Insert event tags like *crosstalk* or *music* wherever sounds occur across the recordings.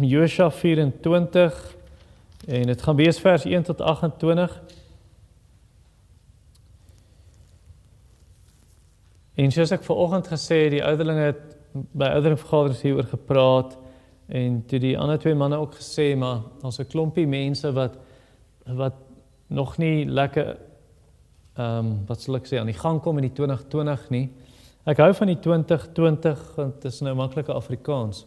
Josua 24 en dit gaan wees vers 1 tot 28. En soos ek vanoggend gesê het, die ouderlinge het by ouderlingvergaderings hieroor gepraat en toe die ander twee manne ook gesê maar daar's 'n klompie mense wat wat nog nie lekker ehm um, wat sal ek sê aan die gang kom in die 2020 nie. Ek hou van die 2020 want dit is nou maklike Afrikaans.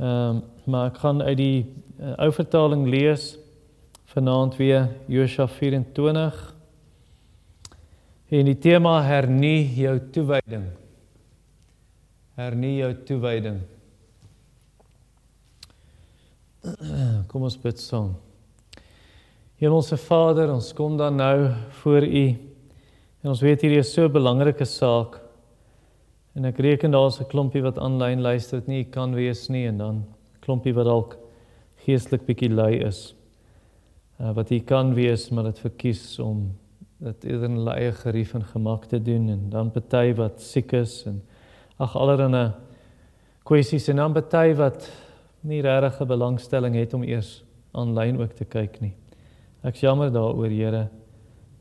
Ehm um, maar ek gaan uit die uh, ou vertaling lees vanaand weer Josua 24. En die tema hernie jou toewyding. Hernie jou toewyding. *clears throat* Kom ons bid saam. Hemelse Vader, ons kom dan nou voor U. En ons weet hierdie is so 'n belangrike saak. En ek reken daar's 'n klompie wat aanlyn luister wat nie kan wees nie en dan klompie wat dalk geestelik bietjie lui is. Uh, wat U kan wees, maar dit verkies om dit eerder in hulle eie gerief en gemak te doen en dan party wat siek is en ag allerlei kwessies en dan party wat nie regtig 'n belangstelling het om eers aanlyn ook te kyk nie. Ek jammer daaroor, Here.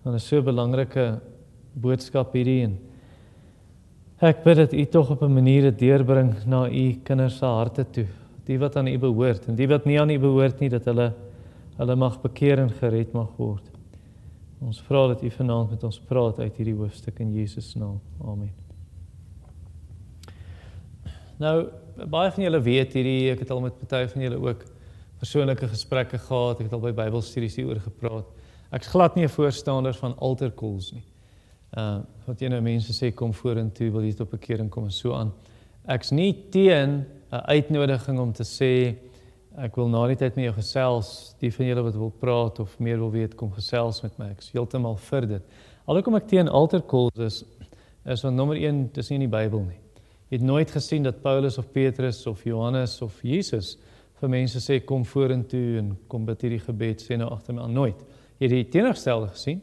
Want dit is so 'n belangrike boodskap hierdie en ek bid dat U tog op 'n manier dit deurbring na U kinders se harte toe, die wat aan U behoort en die wat nie aan U behoort nie dat hulle hulle mag bekeer en gered mag word. Ons vra dat U vanaand met ons praat uit hierdie hoofstuk in Jesus naam. Amen. Nou, baie van julle weet hierdie, ek het al met party van julle ook persoonlike gesprekke gehad, ek het al by Bybelstudies hieroor gepraat. Ek's glad nie 'n voorstander van altar calls nie. Uh wat jy nou mense sê kom vorentoe wil jy tot bekering kom en so aan. Ek's nie teen 'n uitnodiging om te sê ek wil na die tyd met jou gesels, die van julle wat wil praat of meer wil weet kom gesels met my. Ek's heeltemal vir dit. Alhoewel ek teen altar calls is, is van nommer 1 dis nie in die Bybel nie. Jy het nooit gesien dat Paulus of Petrus of Johannes of Jesus vir mense sê kom vorentoe en kom bid hierdie gebed sê nou agter my aan nooit. Jy het die teenoorgestelde gesien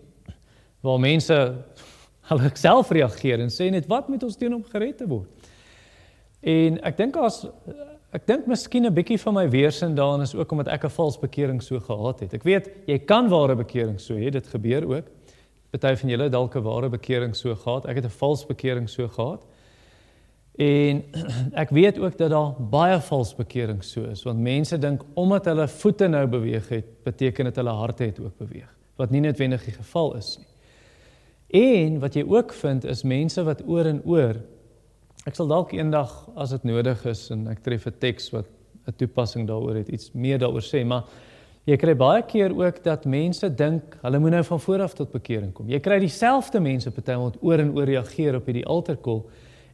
waar mense hulle self reageer en sê net wat moet ons doen om gered te word. En ek dink as ek dink miskien 'n bietjie van my weerstand daarin is ook omdat ek 'n vals bekering so gehad het. Ek weet jy kan ware bekering so hê, dit gebeur ook. Party van julle dalk 'n ware bekering so gehad. Ek het 'n vals bekering so gehad. En *clears throat* ek weet ook dat daar baie vals bekering so is want mense dink omdat hulle voete nou beweeg het, beteken dit hulle harte het ook beweeg, wat nie noodwendig die geval is nie. En wat jy ook vind is mense wat oor en oor ek sal dalk eendag as dit nodig is en ek tref 'n teks wat 'n toepassing daaroor het, iets meer daaroor sê, maar jy kry baie keer ook dat mense dink hulle moet nou van voor af tot bekering kom. Jy kry dieselfde mense partymal wat oor en oor reageer op hierdie altarkol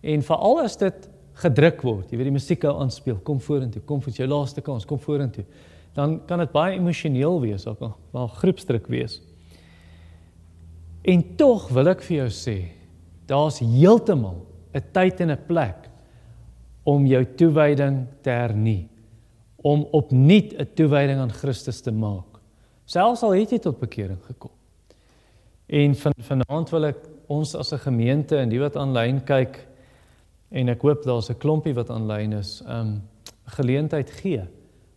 En veral as dit gedruk word, jy weet die musiek hou aanspeel, kom vorentoe, kom vir jou laaste kans, kom vorentoe. Dan kan dit baie emosioneel wees, ook al wel groepsdruk wees. En tog wil ek vir jou sê, daar's heeltemal 'n tyd en 'n plek om jou toewyding te hernie, om opnuut 'n toewyding aan Christus te maak. Selfs al het jy tot bekering gekom. En van vanaand wil ek ons as 'n gemeente en die wat aanlyn kyk, En ek hoop daar's 'n klompie wat aanlyn is, um geleentheid gee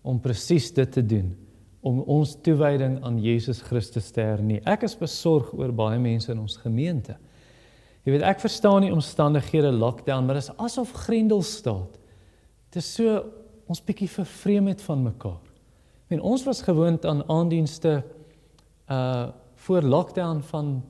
om presies dit te doen om ons toewyding aan Jesus Christus te hernie. Ek is besorg oor baie mense in ons gemeente. Jy weet, ek verstaan die omstandighede lockdown, maar dit is asof Grendel staat. Dit is so ons bietjie vervreem het van mekaar. En ons was gewoond aan aandienste uh voor lockdown van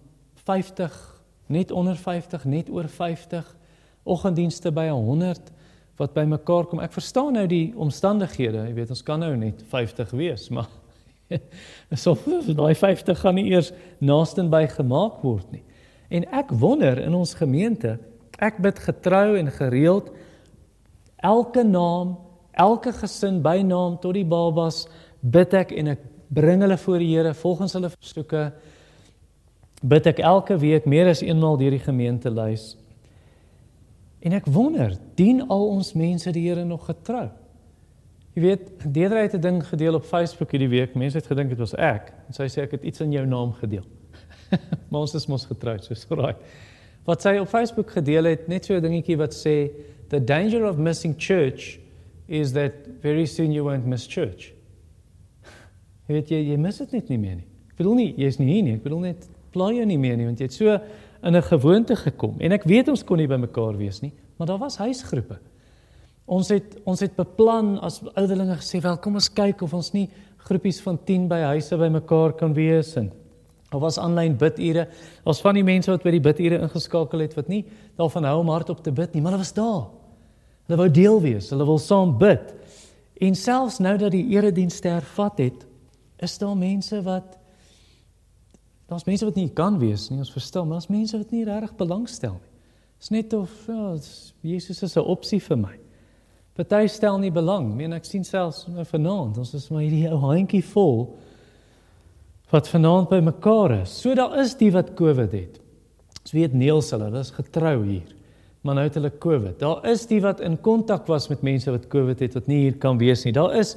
50, net onder 50, net oor 50 oggenddienste by 100 wat bymekaar kom. Ek verstaan nou die omstandighede. Jy weet ons kan nou net 50 wees, maar *laughs* so daai 50 gaan nie eers naasten by gemaak word nie. En ek wonder in ons gemeente, ek bid getrou en gereeld elke naam, elke gesin by naam tot die babas bid ek en ek bring hulle voor die Here volgens hulle versoeke. Bid ek elke week meer as eenmaal deur die gemeente lys. En ek wonder, dien al ons mense die Here nog getrou? Jy weet, Deidre het 'n ding gedeel op Facebook hierdie week. Mense het gedink dit was ek. En sy sê ek het iets in jou naam gedeel. *laughs* maar ons is mos getroud, so so right. Wat sy op Facebook gedeel het, net so 'n dingetjie wat sê the danger of missing church is that very soon you won't miss church. Weet jy, jy mis dit net nie meer nie. Ek bedoel nie jy's nie hier nie, ek bedoel net plaai jou nie meer nie want jy het so in 'n gewoonte gekom. En ek weet ons kon nie by mekaar wees nie, maar daar was huisgroepe. Ons het ons het beplan as ouderlinge gesê, "Wel, kom ons kyk of ons nie groepies van 10 by huise by mekaar kan wees en Daar was aanlyn bidure. Daar's van die mense wat by die bidure ingeskakel het wat nie daarvan hou om hardop te bid nie, maar hulle was daar. Hulle wou deel wees. Hulle wil saam bid. En selfs nou dat die erediens hervat het, is daar mense wat daar's mense wat nie kan wees nie, ons verstaan, maar daar's mense wat nie regtig belangstel nie. Dit's net of ja, Jesus is 'n opsie vir my. Party stel nie belang. Meen ek sien selfs nou vanaand, ons is maar hierdie ou handjie vol wat vanaand by mekaar is. So daar is die wat COVID het. Ons weet Neels hulle, hulle is getrou hier. Maar nou het hulle COVID. Daar is die wat in kontak was met mense wat COVID het wat nie hier kan wees nie. Daar is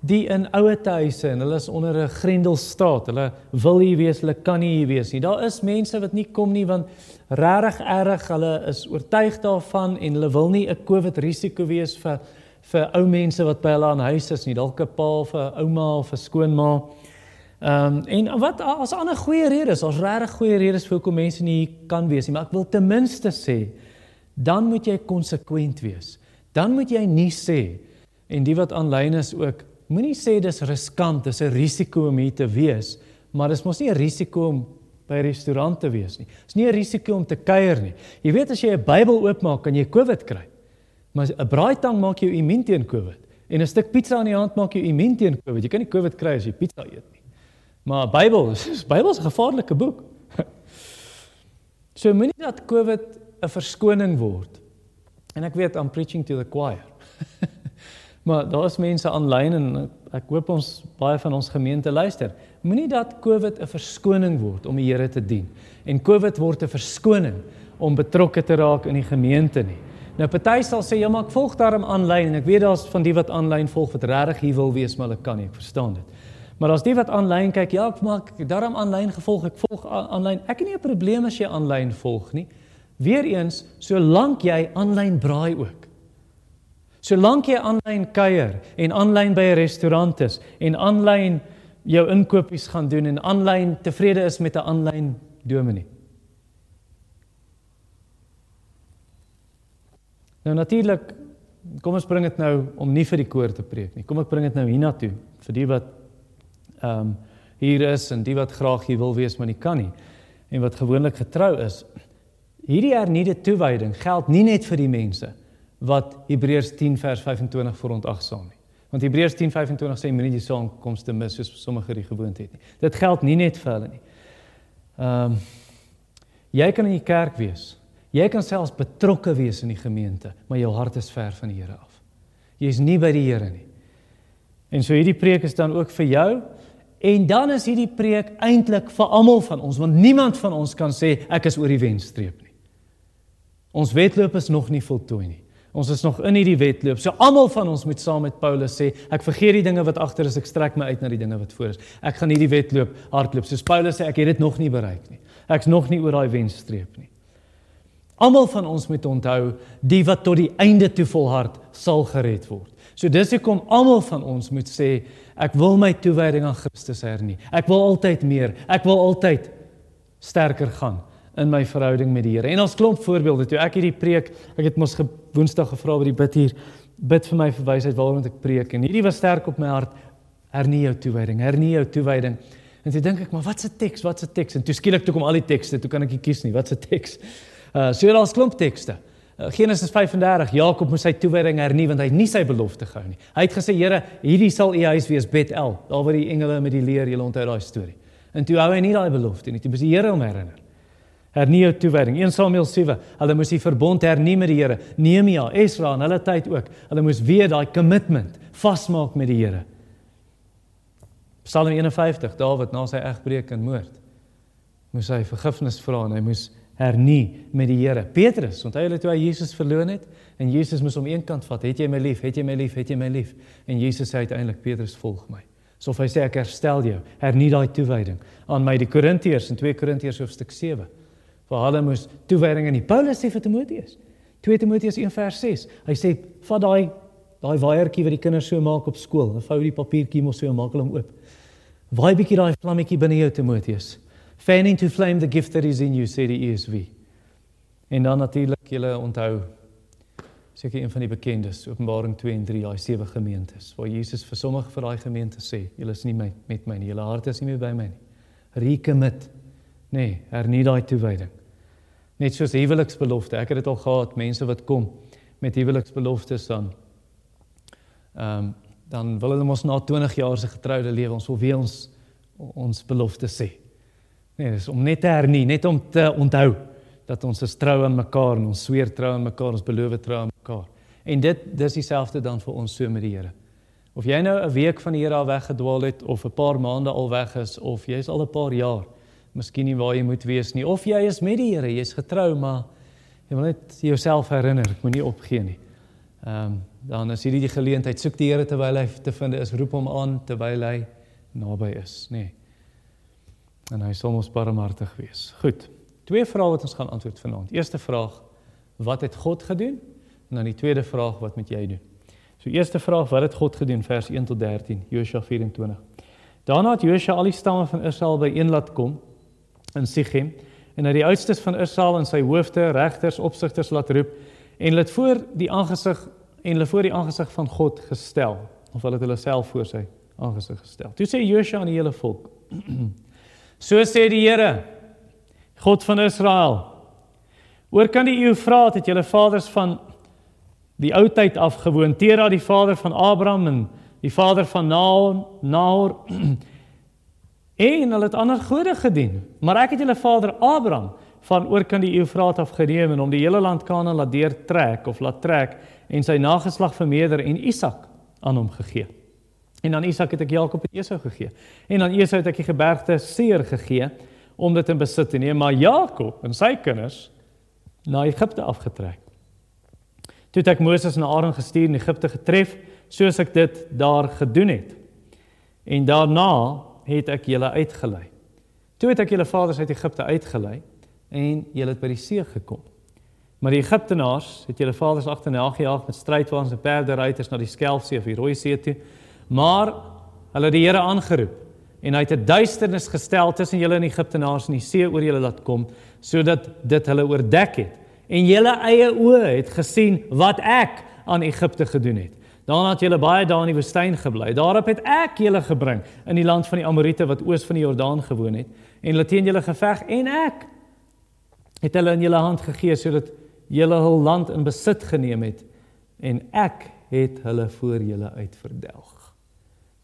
die in ouer huise en hulle is onder 'n grendelstaat. Hulle wil hier wees, hulle kan nie hier wees nie. Daar is mense wat nie kom nie want regtig erg, hulle is oortuig daarvan en hulle wil nie 'n COVID risiko wees vir vir ou mense wat by hulle aan huis is nie. Dalk 'n pa 'n ouma of 'n skoonma. Ehm um, en wat as ander goeie redes, ons regtig goeie redes vir hoekom mense nie kan wees nie, maar ek wil ten minste sê dan moet jy konsekwent wees. Dan moet jy nie sê en die wat aanlyn is ook, moenie sê dis riskant, dis 'n risiko om hier te wees, maar dis mos nie 'n risiko om by 'n restaurant te wees nie. Dis nie 'n risiko om te kuier nie. Jy weet as jy 'n Bybel oopmaak, kan jy COVID kry. Maar 'n braaitang maak jou immuun teen COVID en 'n stuk pizza in die hand maak jou immuun teen COVID. Jy kan nie COVID kry as jy pizza eet nie. Maar Bybel, Bybel is 'n gevaarlike boek. *laughs* So moenie dat COVID 'n verskoning word. En ek weet I'm preaching to the choir. *laughs* maar daar is mense aanlyn en ek hoop ons baie van ons gemeente luister. Moenie dat COVID 'n verskoning word om die Here te dien. En COVID word 'n verskoning om betrokke te raak in die gemeente nie. Nou party sal sê ja, maar ek volg daarom aanlyn ek weet daar's van die wat aanlyn volg wat regtig hier wil wees, maar hulle kan nie, ek verstaan dit. Maar as die wat aanlyn kyk, ja, ek maak daarom aanlyn gevolg, ek volg aanlyn. Ek het nie 'n probleem as jy aanlyn volg nie. Weereens, solank jy aanlyn braai ook. Solank jy aanlyn kuier en aanlyn by 'n restaurant is en aanlyn jou inkopies gaan doen en aanlyn tevrede is met 'n aanlyn dominee. Nou natuurlik, kom ons bring dit nou om nie vir die koor te preek nie. Kom ek bring dit nou hiernatoe vir die wat ehm um, hier is en die wat graag hier wil wees maar nie kan nie en wat gewoonlik getrou is. Hierdie hernieude toewyding geld nie net vir die mense wat Hebreërs 10 vers 25 verontagsaam nie. Want Hebreërs 10:25 sê moenie die saamkomste mis soos sommige die gewoonte het nie. Dit geld nie net vir hulle nie. Ehm um, jy kan in die kerk wees. Jy kan selfs betrokke wees in die gemeente, maar jou hart is ver van die Here af. Jy's nie by die Here nie. En so hierdie preek is dan ook vir jou En dan is hierdie preek eintlik vir almal van ons want niemand van ons kan sê ek is oor die wenstreep nie. Ons wedloop is nog nie voltooi nie. Ons is nog in hierdie wedloop. So almal van ons moet saam met Paulus sê ek vergeet die dinge wat agter is, ek strek my uit na die dinge wat voor is. Ek gaan hierdie wedloop hardloop. Soos Paulus sê ek het dit nog nie bereik nie. Ek's nog nie oor daai wenstreep nie. Almal van ons moet onthou die wat tot die einde toe volhard sal gered word. So dis hoekom almal van ons moet sê ek wil my toewyding aan Christus hernie. Ek wil altyd meer. Ek wil altyd sterker gaan in my verhouding met die Here. En ons klomp voorbeelde toe ek hierdie preek, ek het mos ge, Woensdag gevra by die bid hier, bid vir my verwysheid waaroor ek preek en hierdie was sterk op my hart. Hernie jou toewyding, hernie jou toewyding. En toe dink ek, maar wat 'n teks, wat 'n teks? En toe skielik toe kom al die tekste, toe kan ek nie kies nie, wat 'n teks. Uh so daar's klomp tekste. Eh, Genesis 35 Jakob moes sy toewyding hernie want hy het nie sy belofte gehou nie. Hy het gesê Here, hierdie sal u huis wees Bethel, daar waar die engele met die leer, julle onthou daai storie. En toe hou hy nie daai belofte nie. Toe moes die Here hom herinner. Hernie jou toewyding. 1 Samuel 7. Hulle moes die verbond hernie met die Here. Nehemia, Esra en hulle tyd ook. Hulle moes weer daai commitment vasmaak met die Here. Psalm 51, Dawid na sy egbreek en moord moes hy vergifnis vra en hy moes hernie met die Here. Petrus, onthou julle toe hy Jesus verloon het en Jesus moes hom eenkant vat, "Het jy my lief? Het jy my lief? Het jy my lief?" En Jesus sê uiteindelik, "Petrus, volg my." Sof hy sê ek herstel jou, hernie daai toewyding aan my die Korintiërs in 2 Korintiërs hoofstuk 7. Waar hulle moes toewyding aan die Paulus sê vir Timoteus. 2 Timoteus 1 vers 6. Hy sê, "Vat daai daai waaiertjie wat die kinders so maak op skool. Hulle vou die papiertjie mos so en maak hom oop. Waai bietjie daai vlammetjie binne jou Timoteus. Fan into flame the gift that is in you, sê die ESV. En dan natuurlik julle onthou seker een van die bekendes, Openbaring 2 en 3, daai sewe gemeentes waar Jesus vir sommige van daai gemeentes sê, julle is nie my, met my nie, julle harte is nie meer by my nie. Recommit. Nee, hernie daai toewyding. Net soos huweliksbelofte. Ek het dit al gehad, mense wat kom met huweliksbeloftes dan. Ehm um, dan wil hulle mos na 20 jaar se getroude lewe ons wil weer ons ons belofte sê. Nee, dis om net te hernie, net om te onthou dat ons is trou aan mekaar en ons sweer trou aan mekaar, ons beloof trou aan mekaar. En dit dis dieselfde dan vir ons so met die Here. Of jy nou 'n week van die Here al weggedwaal het of 'n paar maande al weg is of jy's al 'n paar jaar miskien nie waar jy moet wees nie of jy is met die Here, jy's getrou maar jy wil net jouself herinner, ek moenie opgee nie. Ehm um, dan as hierdie die geleentheid soek die Here terwyl hy te vind is, roep hom aan terwyl hy naby is, nê. Nee. En hy sal ons barmhartig wees. Goed. Twee vrae wat ons gaan antwoord vanaand. Eerste vraag: Wat het God gedoen? En dan die tweede vraag: Wat moet jy doen? So eerste vraag: Wat het God gedoen? Vers 1 tot 13, Josua 24. Daarna het Josua al die stamme van Israel byeen laat kom in Sichem en hy die oudstes van Israel en sy hoofde, regters, opsigters laat roep en hulle het voor die aangesig en hulle voor die aangesig van God gestel of hulle het hulle self voor sy aangesig gestel. Toe sê Josua aan die hele volk: *clears throat* So sê die Here, God van Israel: Oor kan die Eufraat het julle vaders van die ou tyd af gewoon, Tera die vader van Abraham en die vader van Nahor, Nahor *clears throat* en hulle het ander gode gedien. Maar ek het julle vader Abraham van oor kan die Eufraat af geneem en om die hele land Kanaan laat deurtrek of laat trek en sy nageslag vermeerder en Isak aan hom gegee. En aan Isak het ek Jakob en Esau gegee. En aan Esau het ek die gebergte Seir gegee om dit in besit te neem, maar Jakob en sy kinders na Egipte afgetrek. Toe het ek Moses en Aaron gestuur in Egipte getref soos ek dit daar gedoen het. En daarna het ek julle uitgelei. Toe het ek julle vaders uit Egipte uitgelei en julle het by die see gekom. Maar die Egiptenaars het julle vaders agterna gejaag met strydwaans en perde ruiters na die Skelfsee of die Rooi See toe. Maar hulle het die Here aangeroep en hy het 'n duisternis gestel tussen julle en die Egiptenaars en die see oor julle laat kom sodat dit hulle oordek het. En julle eie oë het gesien wat ek aan Egipte gedoen het. Daarna het julle baie dae in die woestyn gebly. Daarop het ek julle gebring in die land van die Amorite wat oos van die Jordaan gewoon het en hulle teen julle geveg en ek het hulle in julle hand gegee sodat julle hul land in besit geneem het en ek het hulle voor julle uitverdelg.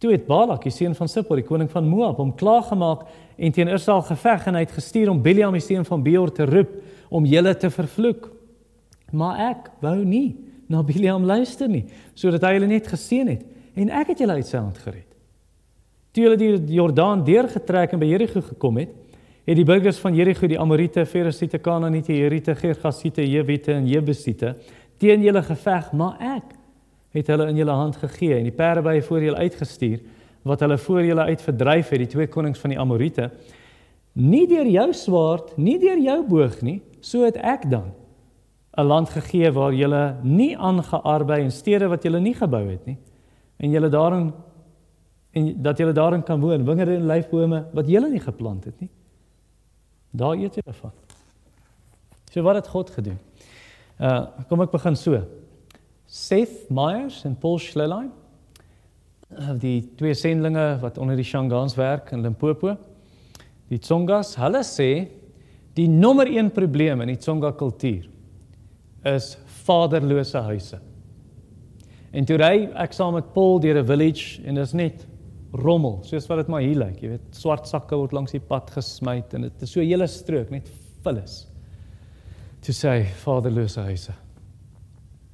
Toe het Balak, die seun van Sippor, die koning van Moab, hom klaargemaak en teen Israel geveg en hy het gestuur om Biliam die seun van Beor te roep om julle te vervloek. Maar ek wou nie na Biliam luister nie, sodat hy hulle net geseën het en ek het julle uit sy hand gered. Toe hulle die Jordaan deurgetrek en by Jerigo gekom het, het die burgers van Jerigo die Amorite, Ferisiete, Kanaaniete, Herite, Gergasiete, Jewite en Jebusiete teen julle geveg, maar ek het hulle in julle hand gegee en die perde by voor julle uitgestuur wat hulle voor julle uit verdryf het, die twee konings van die Amorite. Nie deur jou swaard, nie deur jou boog nie, so het ek dan 'n land gegee waar julle nie aangearbei en stede wat julle nie gebou het nie en julle daarin en dat julle daarin kan woon, wingerde en lyfbome wat julle nie geplant het nie. Daar eet jy van. So wat het God gedoen? Uh kom ek begin so. Seth Myers en Paul Schlelein, uh, die twee sendlinge wat onder die Shangans werk in Limpopo. Die Tsongas, hulle sê die nommer 1 probleem in die Tsonga kultuur is vaderlose huise. En toe ry ek saam met Paul deur 'n village en dit is net rommel, soos wat dit maar hier lyk. Jy weet, swart sakke word langs die pad gesmy en dit is so 'n hele strook net vullis. To say vaderlose huise.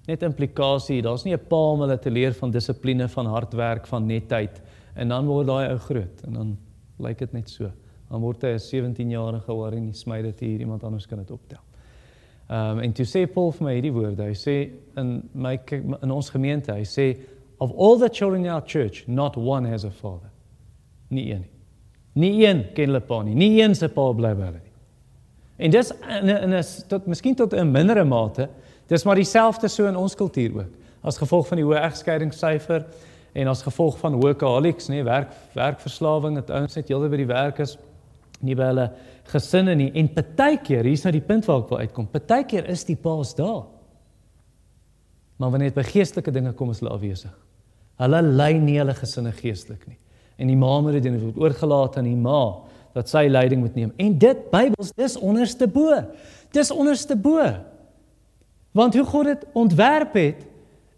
Net implikasie, daar's nie 'n pa om hulle te leer van dissipline, van hardwerk, van netheid en dan word daai ou groot en dan lyk dit net so. Dan word hy 'n 17-jarige waar hy smy dit hier iemand anders kan dit optel. Ehm um, en toe sê Paul vir my hierdie woorde. Hy sê in my in ons gemeente, hy sê Of all the children in our church, not one has a father. Nie een nie. Nie een ken hulle pa nie. Nie een se pa bly by hulle nie. En dis in in 'n tot miskien tot 'n mindere mate, dis maar dieselfde so in ons kultuur ook. as gevolg van die hoë egskeidingssyfer en as gevolg van workaholics, nê, werk werkverslawing, dat ouens net heeltyd by die werk is, nie by hulle gesinne nie. En partykeer, hier's nou die punt waar ek wil uitkom. Partykeer is die paas daar. Maar wanneer dit by geestelike dinge kom, is hulle afwesig. Hulle lei nie hulle gesinne geestelik nie. En die ma moet dit doen, oorgelaat aan die ma dat sy leiding moet neem. En dit Bybels, dis onderste bo. Dis onderste bo. Want hoe God dit ontwerp het,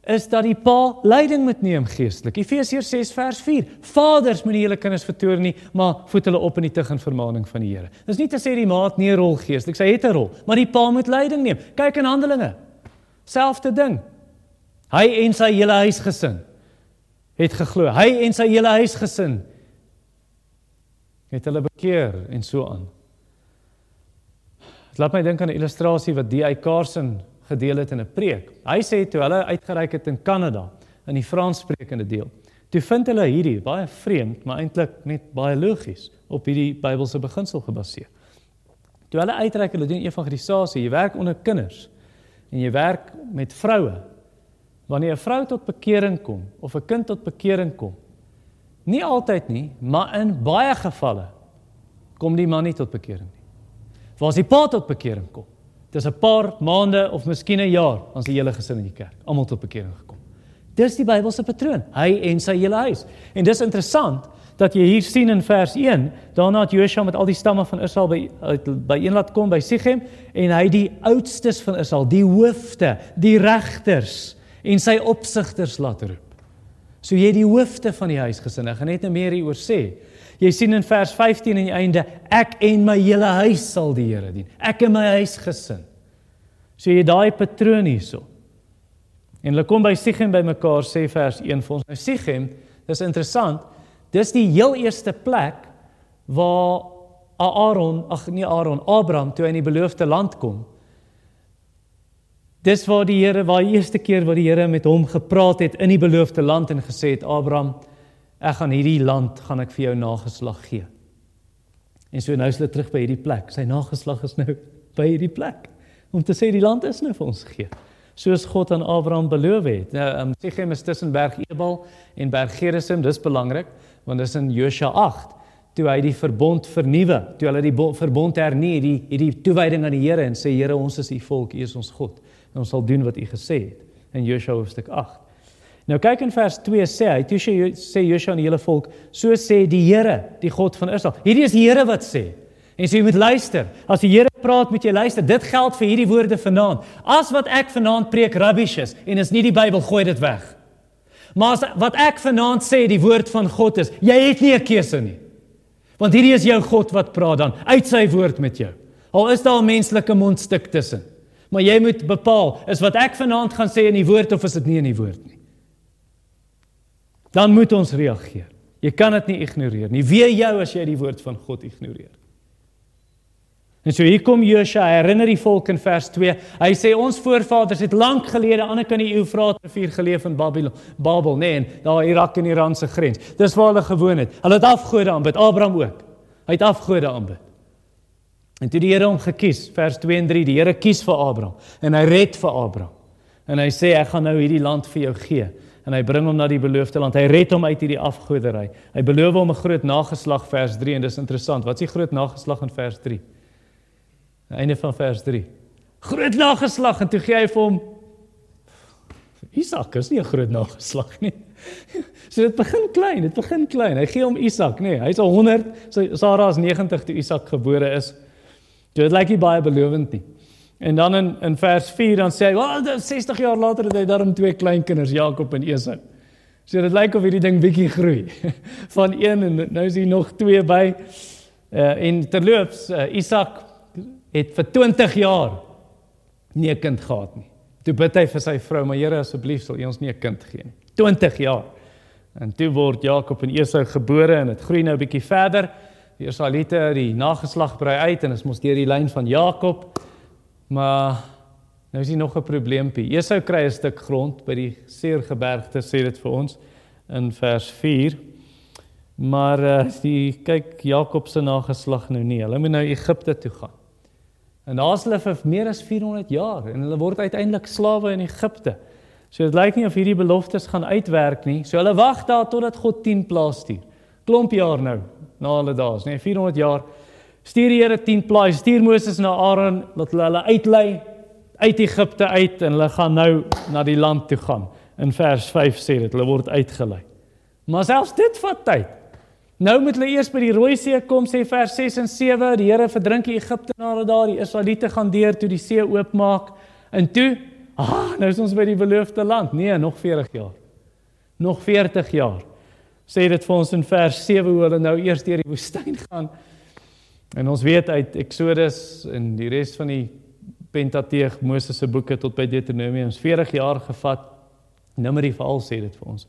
is dat die pa leiding moet neem geestelik. Efesiërs 6 vers 4. Vaders moenie julle kinders vertoor nie, maar voed hulle op in die tug en vermaaning van die Here. Dis nie te sê die maat nie rol geestelik, sy het 'n rol, maar die pa moet leiding neem. Kyk in Handelinge. Selfde ding. Hy en sy hele huisgesin het geglo. Hy en sy hele huisgesin het hulle bekeer en so aan. Dit laat my dink aan 'n illustrasie wat D.I. Carson gedeel het in 'n preek. Hy sê toe hulle uitgereik het in Kanada in die Franssprekende deel. Toe vind hulle hierdie baie vreemd, maar eintlik net baie logies op hierdie Bybelse beginsel gebaseer. Toe hulle uitreik, hulle doen evangelisasie, jy werk onder kinders en jy werk met vroue. Wanneer 'n vrou tot bekering kom of 'n kind tot bekering kom, nie altyd nie, maar in baie gevalle kom die man nie tot bekering nie. Waar as die pa tot bekering kom, Dis 'n paar maande of miskien 'n jaar ons die hele gesin in die kerk almal tot bekering gekom. Dis die Bybelse patroon, hy en sy hele huis. En dis interessant dat jy hier sien in vers 1, daarna het Josua met al die stamme van Israel by by een laat kom by Sichem en hy die oudstes van Israel, die hoofde, die regters en sy opsigters laat roep. So jy die hoofde van die huisgesin. Ek gaan net nou meer hieroor sê. Jy sien in vers 15 aan die einde, ek en my hele huis sal die Here dien. Ek en my huisgesin. So jy daai patroon hierso. En hulle kom by Sichem bymekaar sê vers 1 vir ons. Nou Sichem, dis interessant. Dis die heel eerste plek waar Aaron, ag nee Aaron, Abraham toe in die beloofde land kom. Dis waar die Here, waar die eerste keer waar die Here met hom gepraat het in die beloofde land en gesê het Abraham, ek gaan hierdie land gaan ek vir jou nageslag gee. En so nou is hulle terug by hierdie plek. Sy nageslag is nou *laughs* by hierdie plek om te sê die land is nou vir ons gegee. Soos God aan Abraham beloof het. Nou, um, Sichem is tussen Berg Ebal en Berg Gerizim, dis belangrik want dis in Josua 8 toe hy die verbond vernuwe, toe hulle die verbond hernie, die hierdie toewyding aan die Here en sê Here, ons is u volk, u is ons God en ons sal doen wat u gesê het in Josua hoofstuk 8. Nou kyk in vers 2 sê hy, toe sê Joshua aan die hele volk, so sê die Here, die God van Israel. Hierdie is die Here wat sê. En so jy moet luister. As die Here praat, moet jy luister. Dit geld vir hierdie woorde vanaand. As wat ek vanaand preek rubbish is en is nie die Bybel, gooi dit weg. Maar as wat ek vanaand sê die woord van God is, jy het nie 'n keuse nie. Want hierdie is jou God wat praat dan uit sy woord met jou. Al is daar 'n menslike mondstuk tussen. Maar jy moet bepaal, is wat ek vanaand gaan sê in die woord of is dit nie in die woord nie dan moet ons reageer. Jy kan dit nie ignoreer nie. Wie jou as jy die woord van God ignoreer? En so hier kom Josua, herinner die volk in vers 2. Hy sê ons voorvaders het lank gelede aan die kant die Eufraat rivier geleef in Babylon, Babel, nee, en daar Irak en Iran se grens. Dis waar hulle gewoon het. Hulle het afgode aanbid, Abraham ook. Hy het afgode aanbid. En toe die Here hom gekies, vers 2 en 3, die Here kies vir Abraham en hy red vir Abraham. En hy sê ek gaan nou hierdie land vir jou gee en hy bring hom na die beloofde land. Hy red hom uit hierdie afgoderry. Hy beloof hom 'n groot nageslag vers 3 en dis interessant. Wat is die groot nageslag in vers 3? Einde van vers 3. Groot nageslag en toe gee hy vir hom Isak, is nie 'n groot nageslag nie. *laughs* So dit begin klein, dit begin klein. Hy gee hom Isak, nê. Nee, hy's al 100, so Sara is 90 toe Isak gebore is. Dit lyk nie baie belovend nie. En dan in in vers 4 dan sê hy, "Wel, oh, 60 jaar later het hy daarom twee kleinkinders, Jakob en Esau." So dit lyk of hierdie ding bietjie groei. *laughs* Van een en nou is hier nog twee by. Uh en terloops, uh, Isak het vir 20 jaar nie 'n kind gehad nie. Toe bid hy vir sy vrou, "Maar Here, asseblief sal U ons nie 'n kind gee nie." 20 jaar. En toe word Jakob en Esau gebore en dit groei nou bietjie verder. Die Israeliete, die nageslag brei uit en dit mos deur die lyn van Jakob. Maar nou is hier nog 'n probleempie. Esau kry 'n stuk grond by die Seergebergte sê dit vir ons in vers 4. Maar uh, die kyk Jakob se nageslag nou nie. Hulle moet nou Egipte toe gaan. En daar's hulle vir meer as 400 jaar en hulle word uiteindelik slawe in Egipte. So dit lyk nie of hierdie beloftes gaan uitwerk nie. So hulle wag daar totdat God 10 plaas stuur. Klomp jaar nou na hulle daas, nee 400 jaar. Stuur die Here 10 plaas. Stuur Moses na Aaron dat hulle hulle uitlei uit Egipte uit en hulle gaan nou na die land toe gaan. In vers 5 sê dit hulle word uitgelei. Maar selfs dit vat tyd. Nou moet hulle eers by die Rooi See kom sê vers 6 en 7 die Here verdrink die Egiptenare daar, die Israeliete gaan deur toe die see oopmaak en toe Ah, nou is ons by die beloofde land. Nee, nog 40 jaar. Nog 40 jaar. Sê dit vir ons in vers 7 hoe hulle nou eers deur die woestyn gaan. En ons weet uit Eksodus en die res van die Pentateeg, Moses se boeke tot by Deuteronomium, 40 jaar gevat. Numeri veral sê dit vir ons.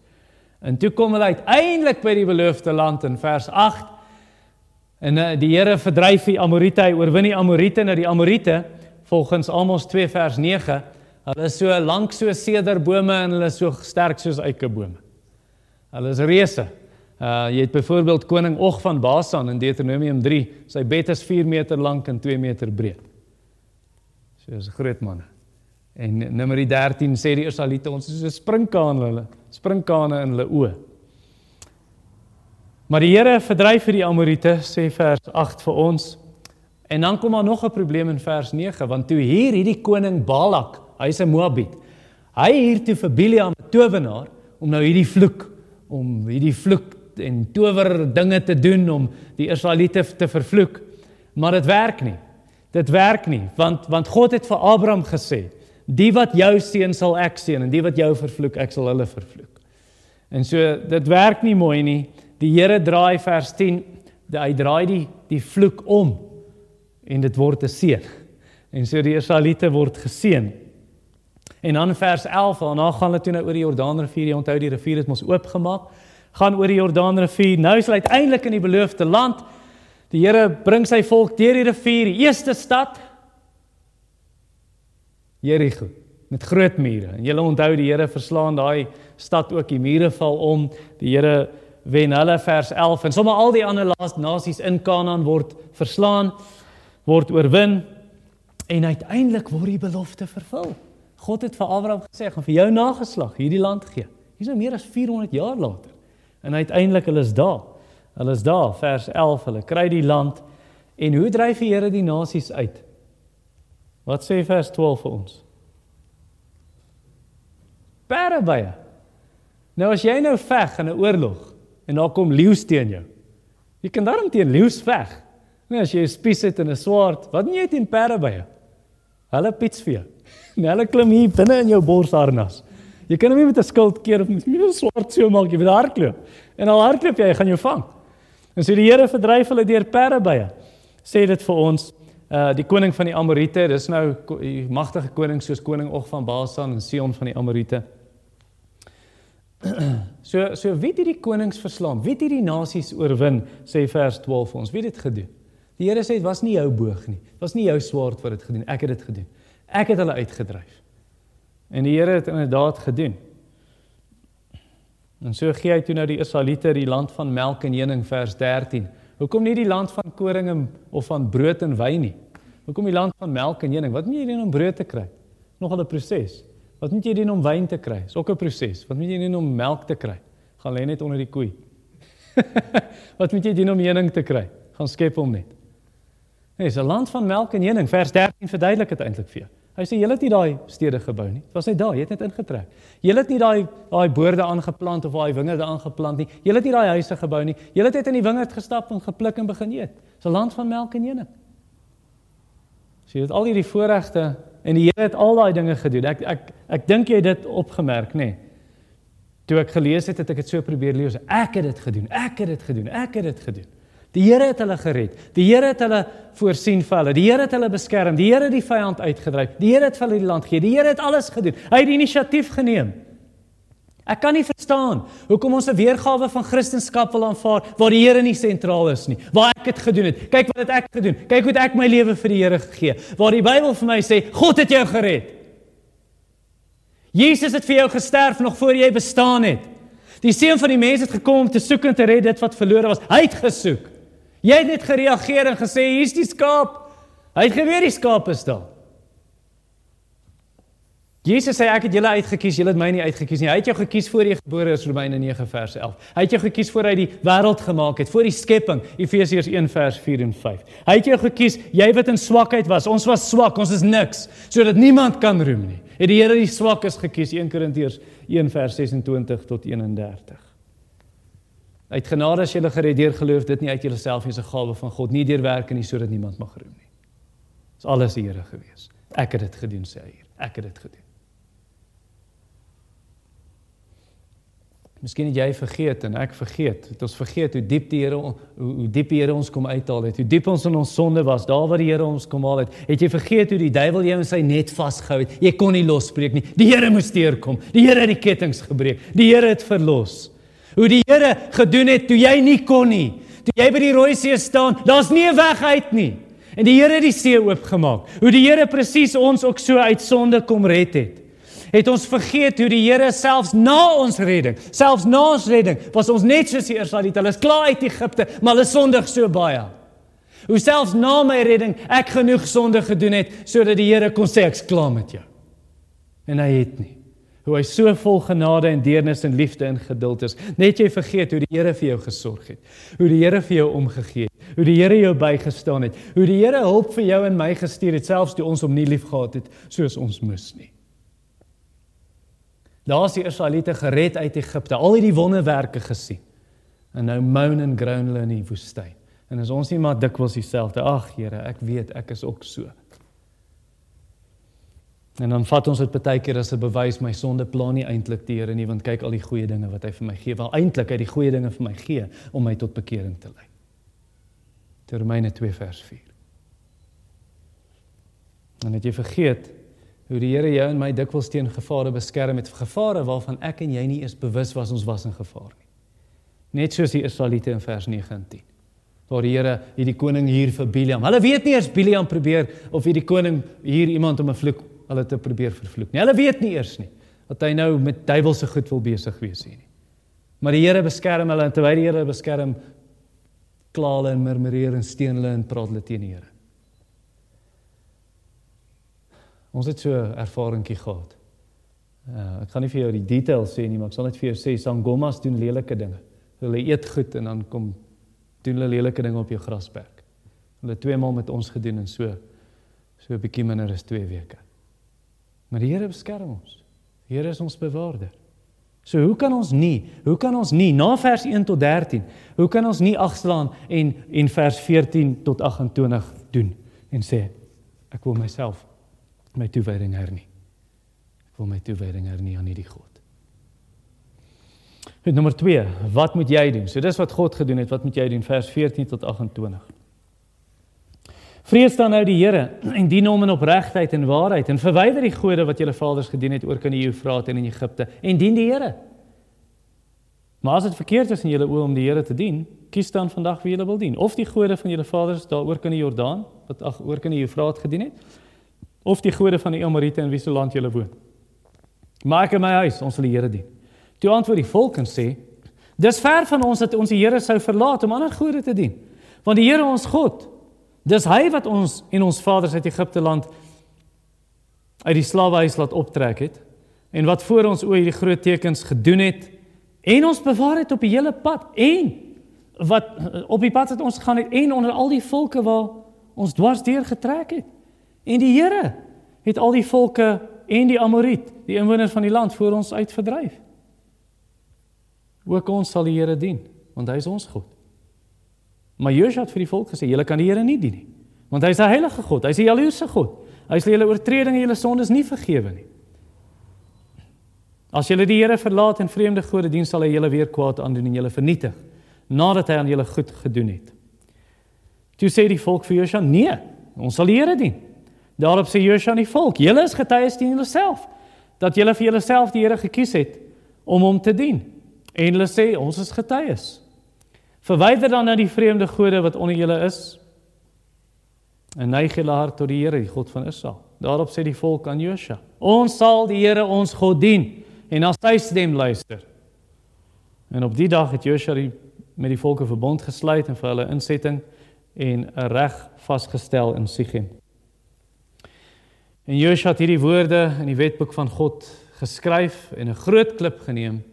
En toe kom hulle uiteindelik by die beloofde land in vers 8. En uh, die Here verdryf die Amorite, hy oorwin die Amorite na die Amorite volgens Amos 2 vers 9 Hulle is so lank so sederbome en hulle is so sterk soos eikebome. Hulle is reuse. Uh jy het byvoorbeeld koning Og van Basan in Deuteronomium 3. Sy bed is 4 meter lank en 2 meter breed. So is 'n groot man. En Numeri 13 sê die Israeliete ons is so sprinkane hulle, sprinkane in hulle oë. Maar die Here verdryf vir die Amorite sê vers 8 vir ons. En dan kom daar nog 'n probleem in vers 9 want toe hier hierdie koning Balak Hy's 'n Moabit. Hy hier toe vir Biliam 'n towenaar om nou hierdie vloek om hierdie vloek en tower dinge te doen om die Israeliete te vervloek. Maar dit werk nie. Dit werk nie want want God het vir Abraham gesê: "Die wat jou seën sal ek seën en die wat jou vervloek, ek sal hulle vervloek." En so dit werk nie mooi nie. Die Here draai vers 10, die, hy draai die die vloek om en dit word 'n seën. En so die Israeliete word geseën. En dan vers 11, daarna gaan hulle toe nou oor die Jordaanrivier. Jy onthou die rivier het mos oopgemaak. Gaan oor die Jordaanrivier. Nou is hulle uiteindelik in die beloofde land. Die Here bring sy volk deur die rivier, die eerste stad Jerigo met groot mure. En julle onthou die Here verslaan daai stad ook. Die mure val om. Die Here wen hulle vers 11 en sommer al die ander nasies in Kanaan word verslaan, word oorwin en uiteindelik word die belofte vervul. God het vir Abraham gesê gaan vir jou nageslag hierdie land gee. Hier's nou meer as 400 jaar later. En uiteindelik hulle is daar. Hulle is daar, vers 11, hulle kry die land. En hoe dryf die Here die nasies uit? Wat sê vers 12 vir ons? Parabaya. Nou as jy nou veg in 'n oorlog en daar kom leeu's teen jou. Jy kan daarom teen leeu's veg. Nee, as jy 'n spies het en 'n swaard, wat doen jy teen parabaya? Hulle pits vir jou. *laughs* Nee, hulle klim hier binne in jou borsharnas. Jy kan hom nie met 'n skild keer of met 'n swart so maak jy met hardloop. En al hardloop jy, hy gaan jou vang. En so die Here verdryf hulle deur perdebye. Sê dit vir ons, uh die koning van die Amorite, dis nou die magtige koning soos koning Og van Basan en Sion van die Amorite. *clears throat* So so wie het hierdie konings verslaan? Wie het hierdie nasies oorwin? Sê vers 12 vir ons. Wie het dit gedoen? Die Here sê dit was nie jou boog nie. Dit was nie jou swaard wat dit gedoen. Ek het dit gedoen. Ek het hulle uitgedryf. En die Here het inderdaad gedoen. En so gee hy toe nou die Israeliete die land van melk en honing vers 13. Hoekom nie die land van koring en of van brood en wyn nie? Hoekom die land van melk en honing? Wat moet jy doen om brood te kry? Nogal 'n proses. Wat moet jy doen om wyn te kry? Is ook 'n proses. Wat moet jy doen om melk te kry? Gaan lê net onder die koei. *laughs* Wat moet jy doen om honing te kry? Gaan skep hom net. Nee, dis 'n land van melk en honing. Vers 13 verduidelik dit eintlik vir jou. Hy sê julle het nie daai stede gebou nie. Dit was net daar, jy het net ingetrek. Julle het nie daai daai boorde aangeplant of daai wingerde aangeplant nie. Julle het nie daai huise gebou nie. Julle het net in die wingerd gestap en gepluk en begin eet. Dis 'n land van melk en honing. Sien jy dit al hierdie voorregte en die Here het al daai dinge gedoen. Ek ek ek dink jy het dit opgemerk, nê? Nee. Toe ek gelees het, het ek dit so probeer lees. Ek het dit gedoen. Ek het dit gedoen. Ek het dit gedoen. Die Here het hulle gered. Die Here het hulle voorsien vir hulle. Die Here het hulle beskerm. Die Here het die vyand uitgedryf. Die Here het vir hulle die land gegee. Die Here het alles gedoen. Hy het die inisiatief geneem. Ek kan nie verstaan hoekom ons 'n weergawe van Christendom wil aanvaar waar die Here nie sentraal is nie. Waar ek dit gedoen het. Kyk wat het ek gedoen. Kyk hoe ek my lewe vir die Here gegee. Waar die Bybel vir my sê God het jou gered. Jesus het vir jou gesterf nog voor jy bestaan het. Die seun van die mens het gekom om te soek en te red dit wat verlore was. Hy het gesoek. Jy het net gereageer en gesê hier's die skaap. Hy het geweet die skaap is daar. Jesus sê ek het julle uitgekies, julle het my nie uitgekies nie. Hy het jou gekies voor jy gebore is, Romeine 9 vers 11. Hy het jou gekies voor hy die wêreld gemaak het, voor die skepping, Efesiërs 1 vers 4 en 5. Hy het jou gekies, jy wat in swakheid was. Ons was swak, ons is niks, sodat niemand kan roem nie. Het die Here die swakkes gekies, 1 Korintiërs 1 vers 26 tot 31. Uit genade as jy gered deur geloof, dit nie uit jouself nie, dis 'n gawe van God, nie deur werke nie sodat niemand mag roem nie. Dis alles die Here gewees. Ek het dit gedoen sê hy hier. Ek het dit gedoen. Miskien het jy vergeet en ek vergeet. Het ons vergeet hoe diep die Here hoe, hoe diep die Here ons kom uithaal het. Hoe diep ons in ons sonde was, daar waar die Here ons kom haal het. Het jy vergeet hoe die duiwel jou in sy net vasgehou het? Jy kon nie losbreek nie. Die Here moes deurkom. Die Here het die kettinge gebreek. Die Here het verlos. Hoe die Here gedoen het toe jy nie kon nie. Toe jy by die Rooi See staan, daar's nie 'n weg uit nie. En die Here het die see oopgemaak. Hoe die Here presies ons ook so uit sonde kom red het het ons vergeet hoe die Here selfs na ons redding, selfs na ons redding, was ons net soos die Israeliete. Hulle is klaar uit Egipte, maar hulle sondig so baie. Hoe selfs na my redding ek genoeg sonde gedoen het sodat die Here kon sê ek's klaar met jou. En hy het nie. Hoe hy so vol genade en deernis en liefde en geduld is. Net jy vergeet hoe die Here vir jou gesorg het. Hoe die Here vir jou omgegee het. Hoe die Here jou bygestaan het. Hoe die Here hulp vir jou en my gestuur het selfs toe ons hom nie liefgehad het soos ons moes nie. Daar's die Israeliete gered uit Egipte, al hierdie wonderwerke gesien. En nou moan en groan hulle in die woestyn. En as ons nie maar dikwels dieselfde, ag Here, ek weet ek is ook so. En dan vat ons dit baie keer as 'n bewys my sonde plan nie eintlik die Here nie, want kyk al die goeie dinge wat hy vir my gee, wel eintlik uit die goeie dinge vir my gee om my tot bekering te lei. Romeine 2 vers 4. En het jy vergeet hoe die Here jou en my dikwels teen gevare beskerm met gevare waarvan ek en jy nie eens bewus was ons was in gevaar nie. Net soos die Israeliete in vers 9 en 10. Waar die Here hierdie koning hier vir Biliam. Hulle weet nie eers Biliam probeer of hierdie koning hier iemand om 'n vloek hulle te probeer vervloek nie. Hulle weet nie eers nie dat hy nou met duiwelse goed wil besig wees hier nie. Maar die Here beskerm hulle en terwyl die Here beskerm kla hulle en murmureer en steen hulle en praat hulle teen die Here. Ons het so 'n ervaringkie gehad. Uh, ek gaan nie vir jou die details sê nie, maar ek sal net vir jou sê sangomas doen lelike dinge. Hulle eet goed en dan kom doen hulle lelike dinge op jou grasperk. Hulle twee maal met ons gedoen en so so 'n bietjie minder as 2 weke. Maar die Here beskerm ons. Die Here is ons bewaarder. So hoe kan ons nie, hoe kan ons nie na vers 1 tot 13, hoe kan ons nie agslaan en en vers 14 tot 28 doen en sê ek wil myself my toewyding hernie. Ek wil my toewyding hernie aan hierdie God. Punt nommer 2, wat moet jy doen? So dis wat God gedoen het, wat moet jy doen vers 14 tot 28. Vrees dan nou die Here en dien hom in opregtheid en waarheid en verwyder die gode wat julle vaders gedien het oor kan die Eufraat en in Egipte en dien die Here. Maar as dit verkeerd is in julle oë om die Here te dien, kies dan vandag wie julle wil dien, of die gode van julle vaders daaroor kan die Jordaan wat ag oor kan die Eufraat gedien het, of die gode van die Amorite in wie se land jy woon. Maak in my huis, ons sal die Here dien. Toe antwoord die volk en sê: Dis ver van ons dat ons die Here sou verlaat om ander gode te dien. Want die Here ons God, dis hy wat ons en ons vaders uit Egipte land uit die slawehuis laat optrek het en wat voor ons oë hierdie groot tekens gedoen het en ons bewaar het op die hele pad en wat op die pad het ons gegaan het en onder al die volke waar ons dwars deur getrek het. En die Here het al die volke en die Amoriet, die inwoners van die land voor ons uitverdryf. Ook ons sal die Here dien, want hy is ons God. Maar Josua het vir die volk gesê, julle kan die Here nie dien nie, want hy is 'n heilige God, hy is 'n jaloerse God. Hy sal julle oortredinge en julle sondes nie vergewe nie. As julle die Here verlaat en vreemde gode dien, sal hy julle weer kwaad aandoen en julle vernietig nadat hy aan julle goed gedoen het. Toe sê die volk vir Josua: "Nee, ons sal die Here dien." Daarop sê Josua aan die volk: "Julle is getuies teen julleself dat julle vir julleself die Here gekies het om hom te dien." En hulle sê: "Ons is getuies." Verwyder dan nou die vreemde gode wat onder julle is en neig julle hart tot die Here, die God van Israel. Daarop sê die volk aan Josua: "Ons sal die Here ons God dien en na sy stem luister." En op die dag het Josua met die volke verbond gesluit en vir hulle insetting en 'n reg vasgestel in Sichem. En Josua het hierdie woorde in die wetboek van God geskryf en 'n groot klip geneem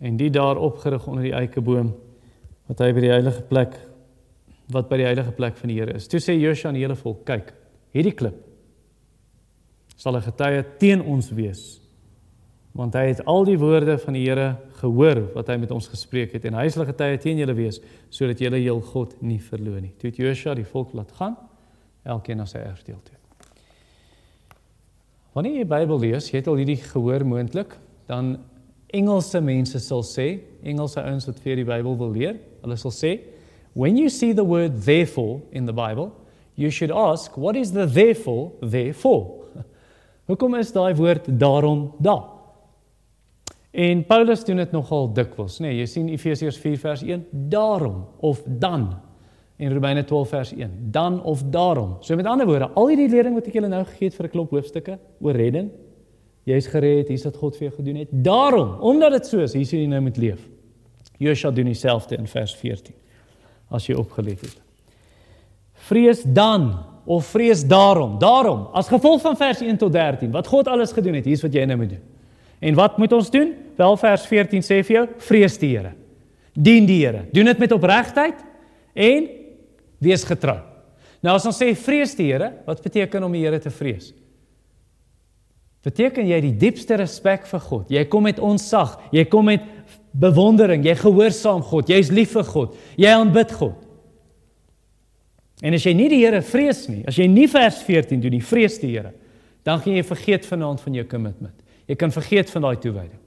en dit daar opgerig onder die eikeboom wat hy by die heilige plek wat by die heilige plek van die Here is. Toe sê Josua aan die hele volk: "Kyk, hierdie klip sal 'n getuie teen ons wees." Want hy het al die woorde van die Here gehoor wat hy met ons gespreek het en hy sal getuie teen julle wees sodat julle heel God nie verloor nie. Toe het Josua die volk laat gaan, elkeen na sy erfdeel toe. Wanneer jy die Bybel lees, jy het al hierdie gehoor moontlik, dan Engelse mense sal sê, Engelse ouens wat vir die Bybel wil leer, hulle sal sê, when you see the word therefore in the Bible, you should ask, what is the therefore therefore? *laughs* Hoekom is daai woord daarom daar? En Paulus doen dit nogal dikwels, nê? Nee, jy sien Efesiërs 4 vers 1, daarom of dan en Romeine 12 vers 1. Dan of daarom. So met ander woorde, al hierdie lering wat ek julle nou gegee het vir 'n klop hoofstukke oor redding, jy's gered, hier's wat God vir jou gedoen het. Daarom, omdat dit so is, hier sien jy nou met leef. Josua doen dieselfde in vers 14. As jy opgelet het. Vrees dan of vrees daarom. Daarom, as gevolg van vers 1 tot 13, wat God alles gedoen het, hier's wat jy nou moet doen. En wat moet ons doen? Wel vers 14 sê vir jou, vrees die Here. Dien die Here. Doen dit met opregtheid en wees getrou. Nou as ons sê vrees die Here, wat beteken om die Here te vrees? Beteken jy die diepste respek vir God. Jy kom met onsag, jy kom met bewondering, jy gehoorsaam God, jy's lief vir God, jy aanbid God. En as jy nie die Here vrees nie, as jy nie vers 14 doen nie, vrees die Here, dan gaan jy vergeet vanaand van jou commitment. Jy kan vergeet van daai toewyding.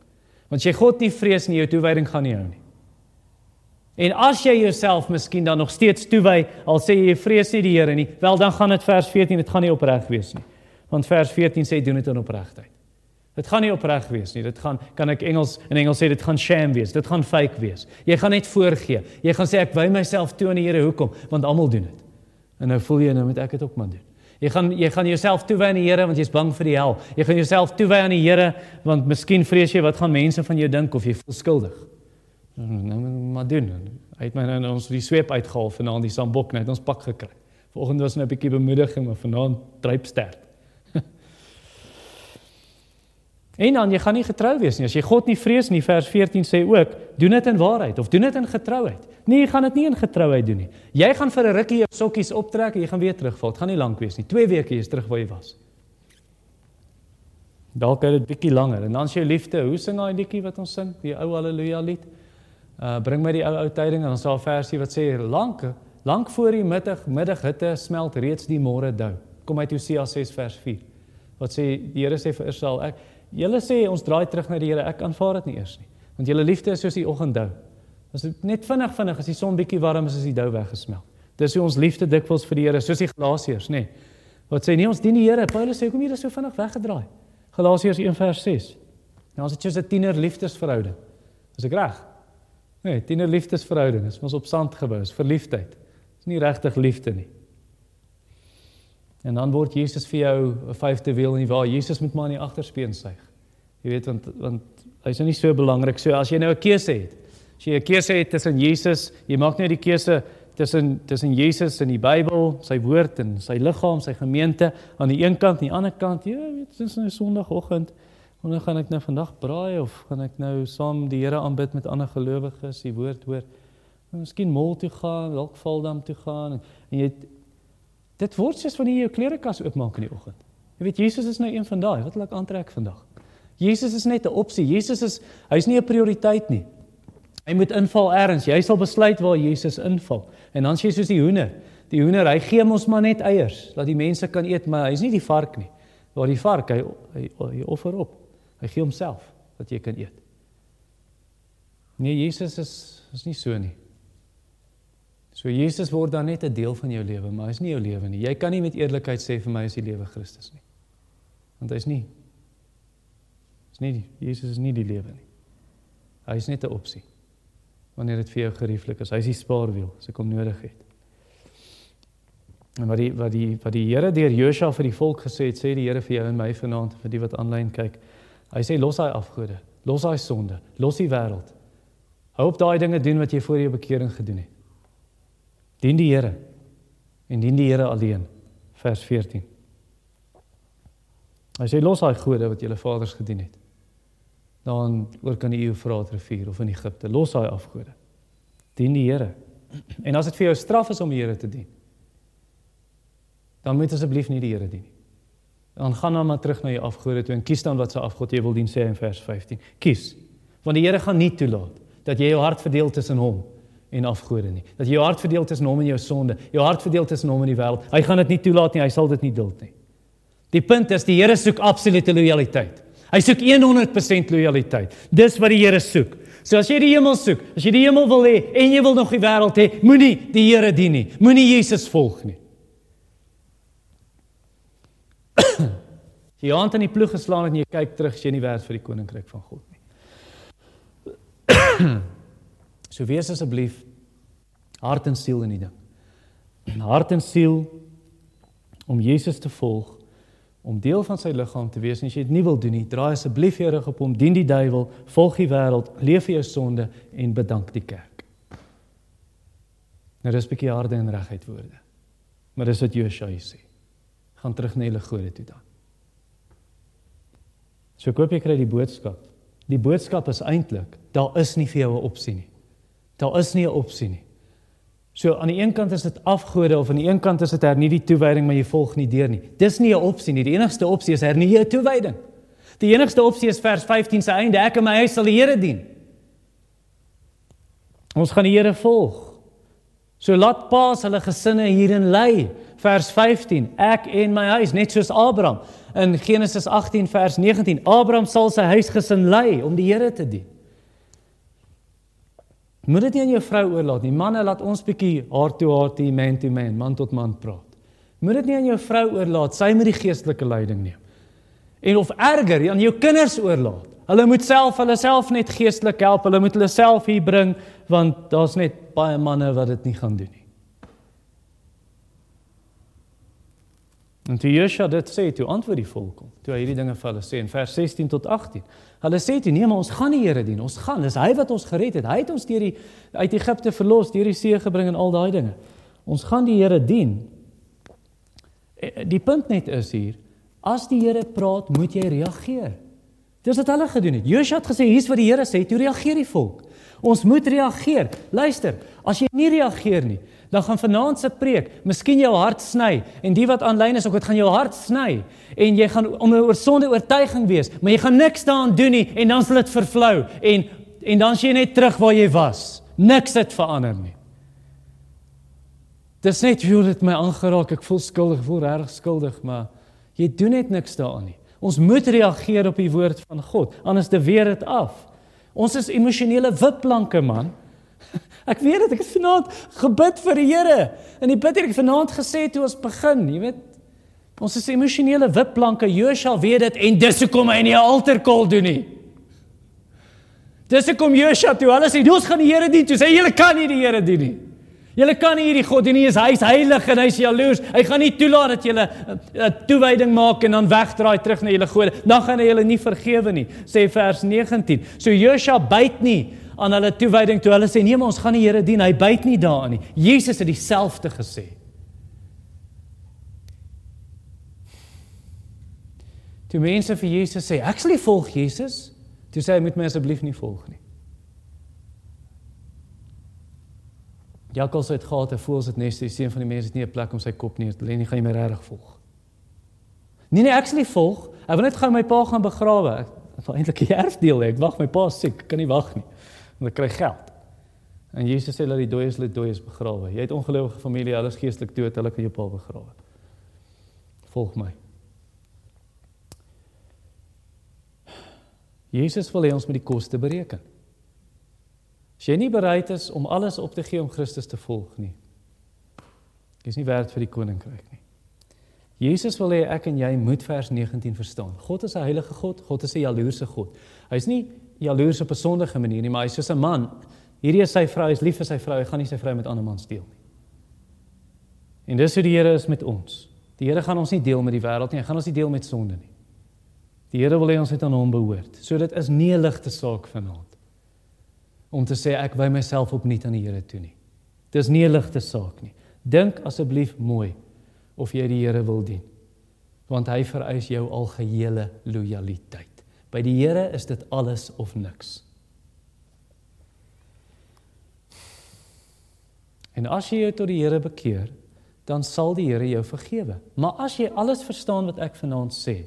Want as jy God nie vrees nie, jou toewyding gaan nie hou nie. En as jy jouself miskien dan nog steeds toewy, al sê jy vrees nie die Here nie, wel dan gaan dit vers 14, dit gaan nie opreg wees nie. Want vers 14 sê doen dit in opregtheid. Dit gaan nie opreg wees nie. Dit gaan kan ek Engels in Engels sê dit gaan sham wees. Dit gaan fake wees. Jy gaan net voorgee. Jy gaan sê ek wy myself toe aan die Here. Hoekom? Want almal doen dit. En nou voel jy nou moet ek dit ook maar doen. Jy gaan jy gaan jouself toewy aan die Here want jy's bang vir die hel. Jy gaan jouself toewy aan die Here want miskien vrees jy wat gaan mense van jou dink of jy voel skuldig. Nou maar doen. Hy het my nou ons die sweep uitgehaal vanaand die sambok net ons pak gekry. Vanoggend was net 'n bietjie bemoediging, maar vanaand dryp sterk. En dan jy gaan nie getrou wees nie. As jy God nie vrees nie, vers 14 sê ook, doen dit in waarheid of doen dit in getrouheid. Nee, jy gaan dit nie in getrouheid doen nie. Jy gaan vir 'n rukkie jou sokkies optrek en jy gaan weer terugval. Dit gaan nie lank wees nie. 2 weke is terug waar jy was. Dalk het dit bietjie langer. En dan as jy liefde, hoe sing daai liedjie wat ons sing? Die ou haleluja lied. Uh bring my die ou ou tyding en ons sal 'n versie wat sê lank lank voor die middag middaghitte smelt reeds die môre dou. Kom uit Hosea 6 vers 4. Wat sê die Here sê vir Israel ek julle sê ons draai terug na die Here ek aanvaar dit nie eers nie. Want julle liefde is soos die oggenddou. As dit net vinnig vinnig as die son bietjie warm is is die dou weggesmelt. Dis hoe ons liefde dikwels vir die Here soos die Galasiërs nê. Nee. Wat sê nie ons dien die Here. Paulus sê hoekom jy dit so vinnig weggedraai? Galasiërs 1 vers 6. Nou as dit soos 'n tiener liefdesverhouding. Is ek reg? Nee, tiener liefdesverhouding is mos op sand gebou, is verliefdheid. Dis nie regtig liefde nie. En dan word Jesus vir jou 'n vyfde wiel en waar Jesus met maar in die agterspeen suig. Jy weet want want hy's nie so belangrik so as jy nou 'n keuse het. As jy 'n keuse het tussen Jesus, jy maak net die keuse tussen tussen Jesus en die Bybel, sy woord en sy liggaam, sy gemeente aan die een kant en die ander kant. Jy weet, dit is nou Sondagoggend. Wanneer gaan ek nou vandag braai of gaan ek nou saam die Here aanbid met ander gelowiges, die woord hoor? Miskien mall toe gaan, dalk Valdam toe gaan en jy dit word soos wanneer jy jou klerekas oopmaak in die oggend. Jy weet Jesus is nou een van daai. Wat wil ek aantrek vandag? Jesus is net 'n opsie. Jesus is hy's nie 'n prioriteit nie. Hy moet inval eers. Jy sal besluit waar Jesus inval. En dan sê jy soos die hoender. Die hoender, hy gee ons maar net eiers, dat die mense kan eet, maar hy's nie die vark nie. Waar die vark hy hy, hy offer op. Hy gee homself dat jy kan eet. Nee, Jesus is is nie so nie. So Jesus word dan net 'n deel van jou lewe, maar hy's nie jou lewe nie. Jy kan nie met eerlikheid sê vir my is die lewe Christus nie. Want hy's nie. Is nie Jesus is nie die lewe nie. Hy's net 'n opsie. Wanneer dit vir jou gerieflik is, hy's die spaarwiel as ek hom nodig het. En wat die wat die wat die Here deur Josua vir die volk gesê het, sê die Here vir jou en my vanaand vir die wat aanlyn kyk. Hy sê los daai afgode, los daai sonde, los die wêreld. Hou op daai dinge doen wat jy voor jou bekering gedoen het. Dien die Here en dien die Here alleen. Vers 14. Hy sê los daai gode wat julle vaders gedien het. Dan oor kan die Eufraat rivier of in Egipte, los daai afgode. Dien die Here. En as dit vir jou straf is om die Here te dien, dan moet asseblief nie die Here dien nie. Dan gaan dan maar terug na jou afgode toe en kies dan wat se afgod jy wil dien sê in vers 15. Kies. Want die Here gaan nie toelaat dat jy jou hart verdeel tussen hom en afgode nie. Dat jou hart verdeel tussen hom en jou sonde, jou hart verdeel tussen hom en die wêreld. Hy gaan dit nie toelaat nie, hy sal dit nie duld nie. Die punt is die Here soek absolute lojaliteit. Hy soek 100% lojaliteit. Dis wat die Here soek. So as jy die hemel soek, as jy die hemel wil hê en jy wil nog die wêreld hê, moenie die Here dien nie. Moenie Jesus volg nie. jy hand in die ploeg geslaan en jy kyk terug, jy nie werd vir die koninkryk van God nie. So wees asseblief hart en siel in die ding. Hart en siel om Jesus te volg om deel van sy liggaam te wees en as jy dit nie wil doen nie, draai asseblief jou rug op hom, dien die duiwel, volg die wêreld, leef vir jou sonde en bedank die kerk. Nou dis 'n bietjie harde en reguit woorde. Maar dis wat Josua sê. Gaan terug na julle gode toe dan. So koop jy kry die boodskap. Die boodskap is eintlik, daar is nie vir jou 'n opsie nie. Daar is nie 'n opsie nie. So aan die een kant is dit afgode of aan die een kant is dit hernie die toewyding maar jy volg nie deur nie. Dis nie 'n opsie nie. Die enigste opsie is hernie jou toewyding. Die enigste opsie is vers 15 se einde. Ek en my huis sal die Here dien. Ons gaan die Here volg. So laat paas hulle gesinne hierin lei. Vers 15. Ek en my huis net soos Abraham in Genesis 18 vers 19. Abraham sal sy huisgesin lei om die Here te dien. Moet dit nie aan jou vrou oorlaat nie. Manne, laat ons bietjie hart toe hart, man to man, man tot man praat. Moet dit nie aan jou vrou oorlaat, sy moet die geestelike leiding neem. En of erger, aan jou kinders oorlaat. Hulle moet self hulle self net geestelik help. Hulle moet hulle self hier bring want daar's net baie manne wat dit nie gaan doen nie. En toe Joshua dit sê, toe antwoord die volk hom. Toe hy hierdie dinge vir hulle sê in vers 16 tot 18. Hulle sê toe: "Nee, maar ons gaan die Here dien. Ons gaan. Dis hy wat ons gered het. Hy het ons deur die uit Egipte verlos, deur die see gebring en al daai dinge. Ons gaan die Here dien." Eh, die punt net is hier, as die Here praat, moet jy reageer. Dis wat hulle gedoen het. Joshua het gesê: "Hier's wat die Here sê." Toe reageer die volk. Ons moet reageer. Luister, as jy nie reageer nie, dan gaan vanaand se preek miskien jou hart sny en die wat aanlyn is ook dit gaan jou hart sny. En jy gaan om 'n oorsonde oortuiging wees maar jy gaan niks daaraan doen nie en dan sal dit vervlou en en dan sien jy net terug waar jy was. Niks het verander nie. Dis net hoe dit my aangeraak. Ek voel skuldig voel reg skuldig maar jy doen net niks daaraan nie. Ons moet reageer op die woord van God anders te weer dit af. Ons is emosionele wipplanke man Ek weet dit, ek vanaand gebid vir die Here. En die bid het ek vanaand gesê toe ons begin, jy weet, ons is emosionele wipplanke. Joshua weet dit en dis hoekom hy nie 'n altarkol doen nie. Dis hoekom Joshua toe hulle sê ons gaan die Here dien, toe sê julle kan nie die Here dien nie. Julle kan nie hierdie God dien nie, hy is heilig en hy's jaloers. Hy gaan nie toelaat dat julle 'n toewyding maak en dan wegdraai terug na julle gode. Dan gaan hy julle nie vergewe nie, sê vers 19. So Joshua byt nie aan hulle toewyding toe hulle sê nee, maar ons gaan die Here dien. Hy byt nie daarin nie. Jesus het dieselfde gesê. Toe mense vir Jesus sê, ek sal nie volg Jesus, toe sê hy moet my asseblief nie volg nie. Jakkals het gehad, hy voel dit nes, die seun van die mens het nie 'n plek om sy kop neer te lê nie, gaan jy my regtig volg. Nee nee, ek sal nie volg. Ek wil net gou my pa gaan begrawe. Ek wil eintlik 'n erfdeel hê. Ek wag my pa siek, kan nie wag nie hulle kry geld. En Jesus sê dat die dooies hulle dooies begrawe. Jy het ongelowige familie, hulle is geestelik dood, hulle kan jou pa begrawe. Volg my. Jesus wil hê ons moet die koste bereken. As jy nie bereid is om alles op te gee om Christus te volg nie, is nie werd vir die koninkryk nie. Jesus wil hê ek en jy moet vers 19 verstaan. God is 'n heilige God, God is 'n jaloerse God. Hy's nie jaloers op 'n sondige manier nie, maar hy's soos 'n man. Hierdie is sy vrou, hy's lief vir sy vrou, hy gaan nie sy vrou met ander mans deel nie. En dis hoe die Here is met ons. Die Here gaan ons nie deel met die wêreld nie, hy gaan ons nie deel met sonde nie. Die Here wil hê ons moet aan hom behoort. So dit is nie 'n ligte saak vanaand om te sê ek wy myself opnuut aan die Here toe nie. Dis nie 'n ligte saak nie. Dink asseblief mooi of jy die Here wil dien. Want hy vereis jou algehele lojaliteit. By die Here is dit alles of niks. En as jy jou tot die Here bekeer, dan sal die Here jou vergewe. Maar as jy alles verstaan wat ek vanaand sê,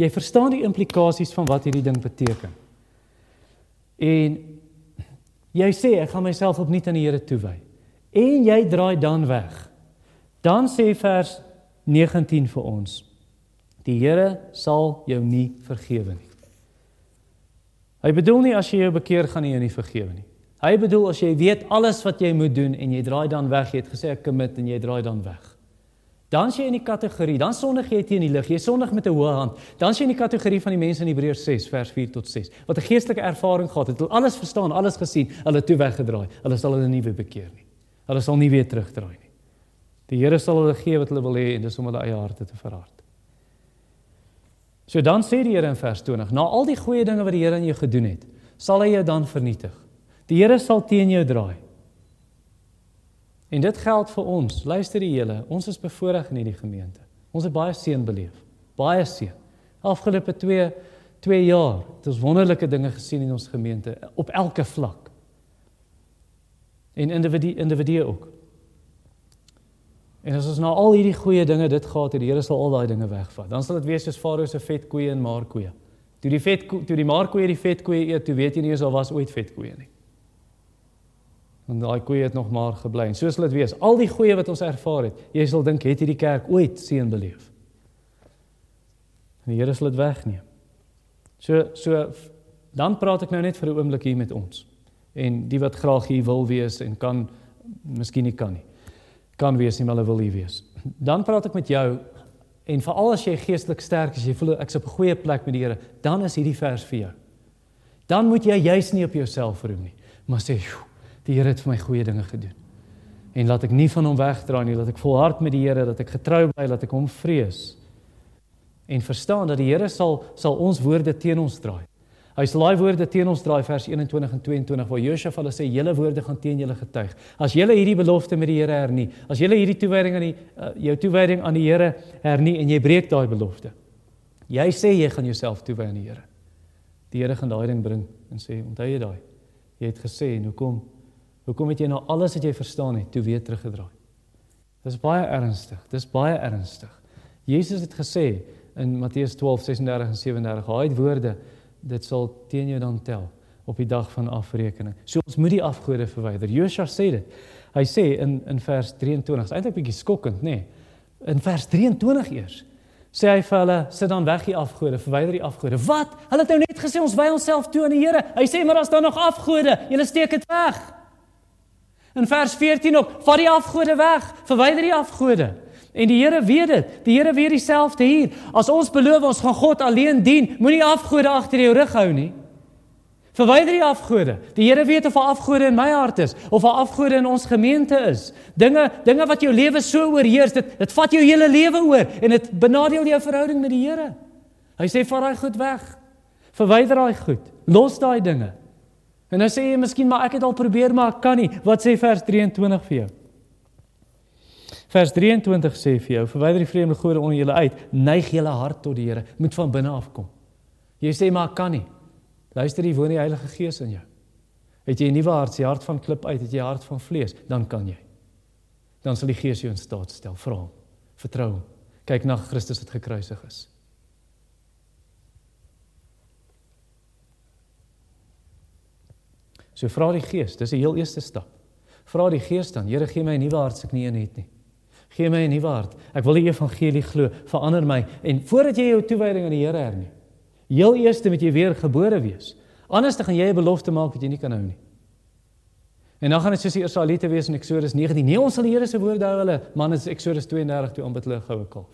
jy verstaan die implikasies van wat hierdie ding beteken. En jy sê ek gaan myself opnuut aan die Here toewy. En jy draai dan weg. Dan sê vers 19 vir ons: Die Here sal jou nie vergewe nie. Hy bedoel nie as jy jou bekeer gaan jou nie vergewe nie. Hy bedoel as jy weet alles wat jy moet doen en jy draai dan weg, jy het gesê ek commit en jy draai dan weg. Dan sê jy in die kategorie, dan sondig jy teen die lig, jy sondig met 'n hoë hand. Dan sê jy in die kategorie van die mense in Hebreërs 6 vers 4 tot 6 wat 'n geestelike ervaring gehad het, hulle alles verstaan, alles gesien, hulle toe weggedraai. Hulle sal hulle nie weer bekeer nie. Hulle sal nie weer terugdraai nie. Die Here sal hulle gee wat hulle wil hê en dis om hulle eie harte te verhard. So dan sê die Here in vers 20, na al die goeie dinge wat die Here aan jou gedoen het, sal hy jou dan vernietig. Die Here sal teen jou draai. En dit geld vir ons. Luister die hele, ons is bevoorreg in hierdie gemeente. Ons het baie seën beleef. Baie seën. Afgelope 2 2 jaar het ons wonderlike dinge gesien in ons gemeente op elke vlak. En individu individue ook. En as ons nou al hierdie goeie dinge dit gehad het, die Here sal al daai dinge wegvat. Dan sal dit wees soos Farao se vet koeie en maar koeie. Toe die vet toe die maar koeie die vet koeie eet, toe weet jy nie eens al was ooit vet koeie nie want daai koeie het nog maar gebly. En so sal dit wees. Al die goeie wat ons ervaar het, jy sal dink het hierdie kerk ooit seën beleef. En die Here sal dit wegneem. So so dan praat ek nou net vir 'n oomblik hier met ons. En die wat graag hier wil wees en kan miskien nie kan nie. Kan wees nie, maar hulle wil hier wees. Dan praat ek met jou en veral as jy geestelik sterk is, jy voel ek's op 'n goeie plek met die Here, dan is hierdie vers vir jou. Dan moet jy juis nie op jouself roem nie, maar sê, "Joe, die Here het vir my goeie dinge gedoen. En laat ek nie van hom wegdraai nie, laat ek volhard met die Here, dat ek getrou bly, laat ek hom vrees. En verstaan dat die Here sal sal ons woorde teen ons draai. Hy sal daai woorde teen ons draai vers 21 en 22 waar Josef hulle sê julle woorde gaan teen julle getuig. As julle hierdie belofte met die Here hernie, as julle hierdie toewyding aan die uh, jou toewyding aan die Here hernie en jy breek daai belofte. Jy sê jy gaan jouself toewy aan die Here. Die Here gaan daai ding bring en sê onthou jy daai. Jy het gesê en hoekom Hoekom het jy nou alles wat jy verstaan het toe weer teruggedraai? Dis baie ernstig. Dis baie ernstig. Jesus het gesê in Matteus 12:36 en 37, "Haai woorde, dit sal teen jou dan tel op die dag van afrekening." So ons moet die afgode verwyder. Josua sê dit. Hy sê in in vers 23, is eintlik bietjie skokkend, nê? Nee. In vers 23 eers sê hy vir hulle, "Sit dan weg die afgode, verwyder die afgode." Wat? Hulle het nou net gesê ons wy onsself toe aan die Here. Hy sê, "Maar as daar nog afgode, julle steek dit weg." In vers 14 ook, vat die afgode weg, verwyder die afgode. En die Here weet dit. Die Here weet dieselfde hier. As ons beloof ons gaan God alleen dien, moenie afgode agter jou rug hou nie. Verwyder die afgode. Die Here weet of 'n afgode in my hart is of 'n afgode in ons gemeente is. Dinge, dinge wat jou lewe so oorheers, dit dit vat jou hele lewe oor en dit benadeel jou verhouding met die Here. Hy sê vat daai goed weg. Verwyder daai goed. Los daai dinge. En nou sê jy miskien maar ek het al probeer maar ek kan nie. Wat sê vers 23 vir jou? Vers 23 sê vir jou: Verwyder die vreemde gode onder julle uit, neig julle hart tot die Here, moet van binne af kom. Jy sê maar kan nie. Luister, die woon die Heilige Gees in jou. Het jy 'n nuwe hart, die hart van klip uit, het jy hart van vlees, dan kan jy. Dan sal die Gees jou in staat stel, vra hom. Vertrou hom. Kyk na Christus wat gekruisig is. So vra die Gees, dis die heel eerste stap. Vra die Gees dan, Here gee my 'n nuwe hart as ek nie een het nie. Gee my 'n nuwe hart. Ek wil die evangelie glo, verander my en voordat jy jou toewyding aan die Here hernie. Heel eerste moet jy weer gebore wees. Anders dan gaan jy 'n belofte maak wat jy nie kan hou nie. En dan gaan dit soos die Israeliete wees in Eksodus 19. Nee, ons sal die Here se woorde hou hulle. Man, is Eksodus 32 toe aanbid hulle goue kalf.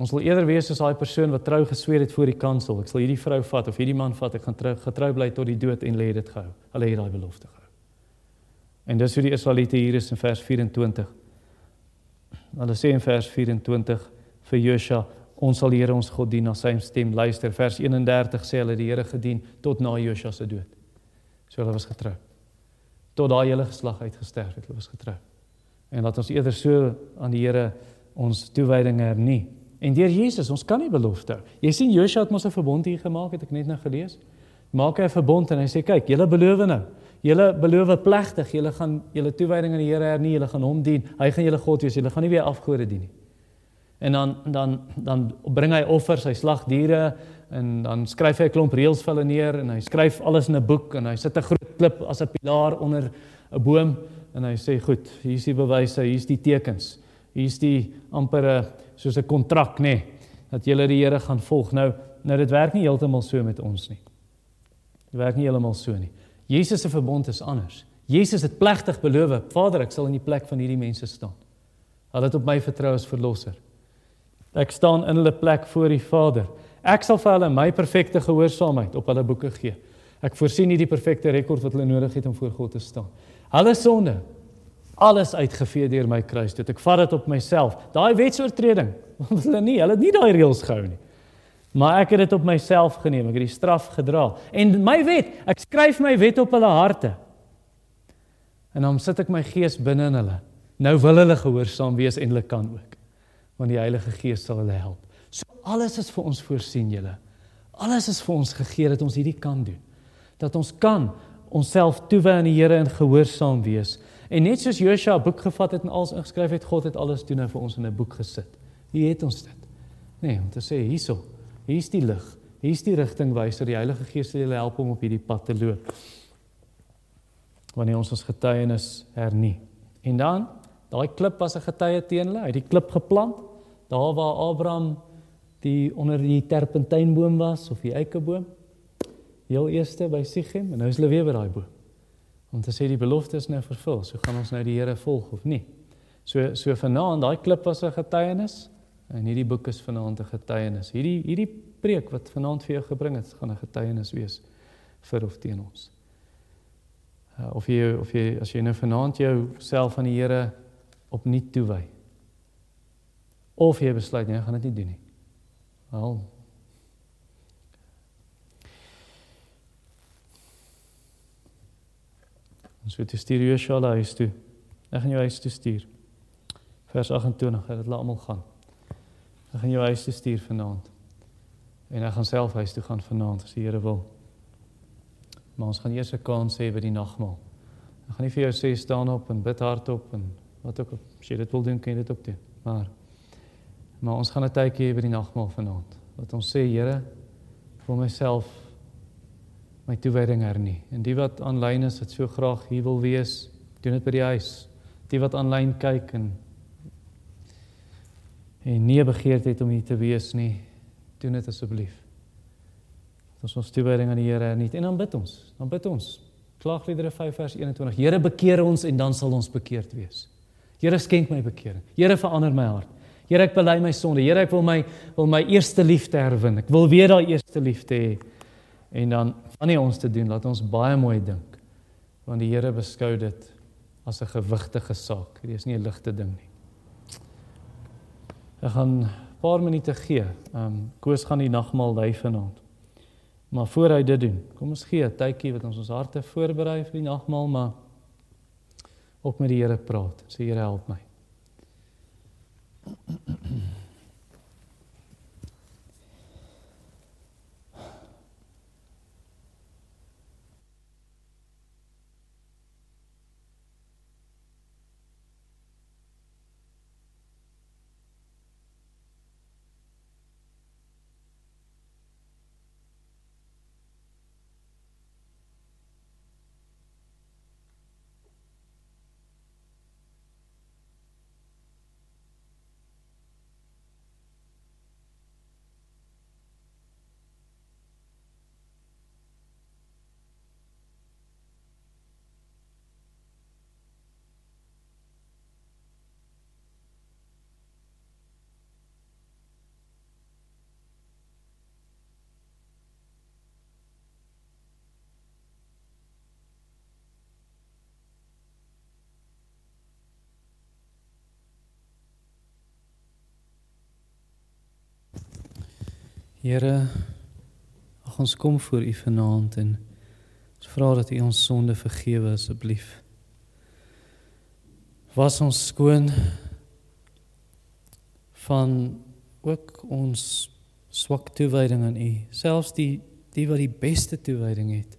Ons wil eerder wees as daai persoon wat trou gesweer het voor die kansel. Ek sal hierdie vrou vat of hierdie man vat, ek gaan trou getrou bly tot die dood en lê dit gehou. Hulle het daai belofte gehou. En dis hoe die Israeliete hier is in vers 24. Hulle sê in vers 24 vir Josua, ons sal die Here ons God dien na sy stem luister. Vers 31 sê hulle die Here gedien tot na Josua se dood. So hulle was getrou. Tot daai hele geslag uitgesterf het, hulle was getrou. En laat ons eerder so aan die Here ons toewyding hernie. En deur Jesus, ons kan nie belofte hou. Jy sien Joshua het mos 'n verbond hier gemaak, het ek net nou gelees. Maak hy 'n verbond en hy sê kyk, julle beloof nou. Julle beloof plegtig, julle gaan julle toewyding aan die Here hernie, julle gaan hom dien. Hy gaan julle God wees. Julle gaan nie weer afgode dien nie. En dan dan dan bring hy offers, hy slag diere en dan skryf hy 'n klomp reëls vir hulle neer en hy skryf alles in 'n boek en hy sit 'n groot klip as 'n pilaar onder 'n boom en hy sê goed, hier is die bewyse, hier is die tekens. Hier is die ampere soos 'n kontrak nê nee, dat julle die Here gaan volg. Nou nou dit werk nie heeltemal so met ons nie. Dit werk nie heeltemal so nie. Jesus se verbond is anders. Jesus het plegtig beloof, Vader, ek sal in die plek van hierdie mense staan. Hulle het op my vertrou as verlosser. Ek staan in hulle plek voor die Vader. Ek sal vir hulle my perfekte gehoorsaamheid op hulle boeke gee. Ek voorsien nie die perfekte rekord wat hulle nodig het om voor God te staan. Hulle sonde alles uitgevee deur my kruis. Dit ek vat dit op myself. Daai wetsoortreding, *laughs* want hulle nie, hulle het nie daai reëls gehou nie. Maar ek het dit op myself geneem. Ek het die straf gedra. En my wet, ek skryf my wet op hulle harte. En dan sit ek my gees binne in hulle. Nou wil hulle gehoorsaam wees en hulle kan ook. Want die Heilige Gees sal hulle help. So alles is vir ons voorsien, julle. Alles is vir ons gegee dat ons hierdie kan doen. Dat ons kan onsself toewy aan die Here en gehoorsaam wees. En net soos Josua 'n boek gevat het en alles ingeskryf het, God het alles doen en vir ons in 'n boek gesit. Wie het ons dit? Nee, om te sê hierso, hier's die lig. Hier's die rigtingwyser. Die Heilige Gees sal julle help om op hierdie pad te loop. Wanneer ons ons getuienis hernie. En dan, daai klip was 'n getuie teen hulle. Hy het die klip geplant daar waar Abraham die onder die terpentynboom was of die eikeboom. Heel eerste by Sichem en nou is hulle weer by daai boom. Om te sê die belofte is nou vervul, so gaan ons nou die Here volg of nie. So so vanaand daai klip was 'n getuienis en hierdie boek is vanaand 'n getuienis. Hierdie hierdie preek wat vanaand vir jou gebring het, gaan 'n getuienis wees vir of teen ons. Uh, of jy of jy as jy nou vanaand jouself aan die Here opnuut toewy. Of jy besluit nee, gaan dit nie doen nie. Wel. Ons moet stuur Joshua huis toe. Ek gaan jou huis toe stuur. Vers 28, dat dit almal gaan. Ek gaan jou huis toe stuur vanaand. En ek gaan self huis toe gaan vanaand as die Here wil. Maar ons gaan eers 'n kans hê by die nagmaal. Ek gaan nie vir jou sê staan op en bid hardop en wat ook al as jy dit wil doen, kan jy dit ook doen. Maar Maar ons gaan 'n tydjie hê by die nagmaal vanaand. Wat ons sê, Here, vir myself my toewyding hernie. En die wat aanlyn is, wat so graag hier wil wees, doen dit by die huis. Die wat aanlyn kyk en en nie begeerd het om hier te wees nie, doen dit asseblief. Ons ons toewyding aan die Here hernie en dan bid ons. Dan bid ons. Klaagliedere 5 vers 21. Here bekeer ons en dan sal ons bekeerd wees. Here skenk my bekering. Here verander my hart. Here ek bely my sonde. Here ek wil my wil my eerste liefde herwin. Ek wil weer daai eerste liefde hê. En dan wanneer ons te doen, laat ons baie mooi dink. Want die Here beskou dit as 'n gewigtige saak. Dit is nie 'n ligte ding nie. Ek gaan 'n paar minute gee. Ehm um, Koos gaan die nagmaal lei vanaand. Maar voor hy dit doen, kom ons gee 'n tydjie wat ons ons harte voorberei vir die nagmaal, maar ook met die Here praat. Sê Here help my. Here, ag ons kom voor U vanaand en ons vra dat U ons sonde vergewe asseblief. Was ons skoon van ook ons swak toewyding aan U, selfs die die wat die beste toewyding het.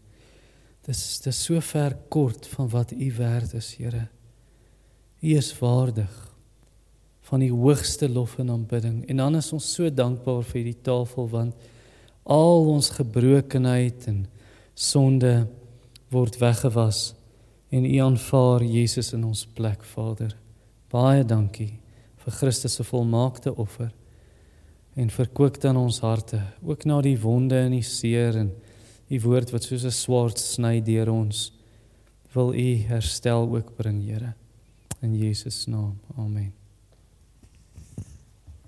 Dis dis so ver kort van wat U werd is, Here. U is waardig van die hoogste lof en aanbidding. En dan is ons so dankbaar vir die tafel want al ons gebrokenheid en sonde word weggewas en U aanvaar Jesus in ons plek, Vader. Baie dankie vir Christus se volmaakte offer en verkoop dan ons harte ook na die wonde en die seer en u woord wat soos 'n swaard sny deur ons wil u herstel ook bring Here in Jesus naam amen